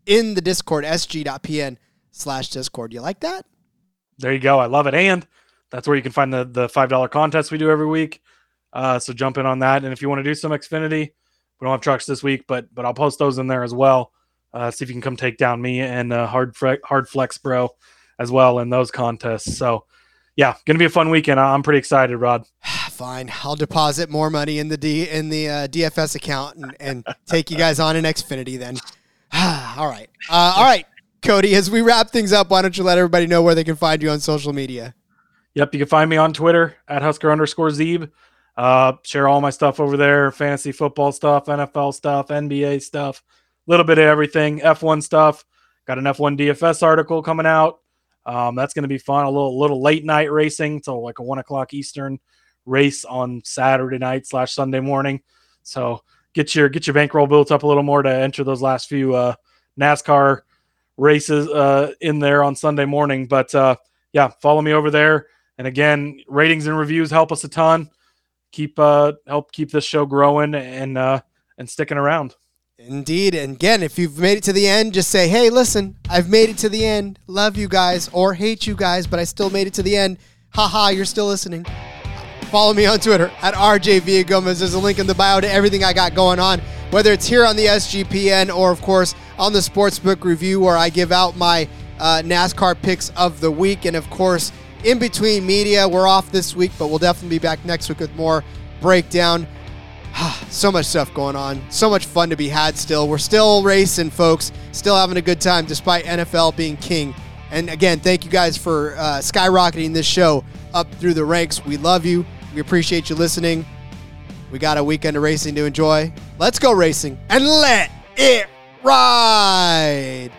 A: in the Discord sg.pn slash Discord. You like that?
H: There you go. I love it. And that's where you can find the the five dollar contest we do every week. Uh, so jump in on that. And if you want to do some Xfinity, we don't have trucks this week, but but I'll post those in there as well. Uh, see if you can come take down me and uh, hard Fre- hard flex bro as well in those contests. So yeah, gonna be a fun weekend. I'm pretty excited, Rod.
A: Fine, I'll deposit more money in the D in the uh, DFS account and, and take you guys on in Xfinity then. all right, uh, all right, Cody. As we wrap things up, why don't you let everybody know where they can find you on social media?
H: Yep, you can find me on Twitter at Husker underscore Zeeb. Uh, share all my stuff over there: fantasy football stuff, NFL stuff, NBA stuff, a little bit of everything, F1 stuff. Got an F1 DFS article coming out. Um, that's going to be fun. A little little late night racing, so like a one o'clock Eastern race on Saturday night slash Sunday morning. So get your get your bankroll built up a little more to enter those last few uh, NASCAR races uh, in there on Sunday morning. But uh, yeah, follow me over there. And again, ratings and reviews help us a ton. Keep uh help keep this show growing and uh and sticking around.
A: Indeed. And again, if you've made it to the end, just say, hey, listen, I've made it to the end. Love you guys or hate you guys, but I still made it to the end. Haha, you're still listening. Follow me on Twitter at RJ Villagomez. There's a link in the bio to everything I got going on, whether it's here on the SGPN or, of course, on the Sportsbook Review, where I give out my uh, NASCAR picks of the week. And of course, in between media, we're off this week, but we'll definitely be back next week with more breakdown. so much stuff going on. So much fun to be had still. We're still racing, folks. Still having a good time despite NFL being king. And again, thank you guys for uh, skyrocketing this show up through the ranks. We love you. We appreciate you listening. We got a weekend of racing to enjoy. Let's go racing and let it ride.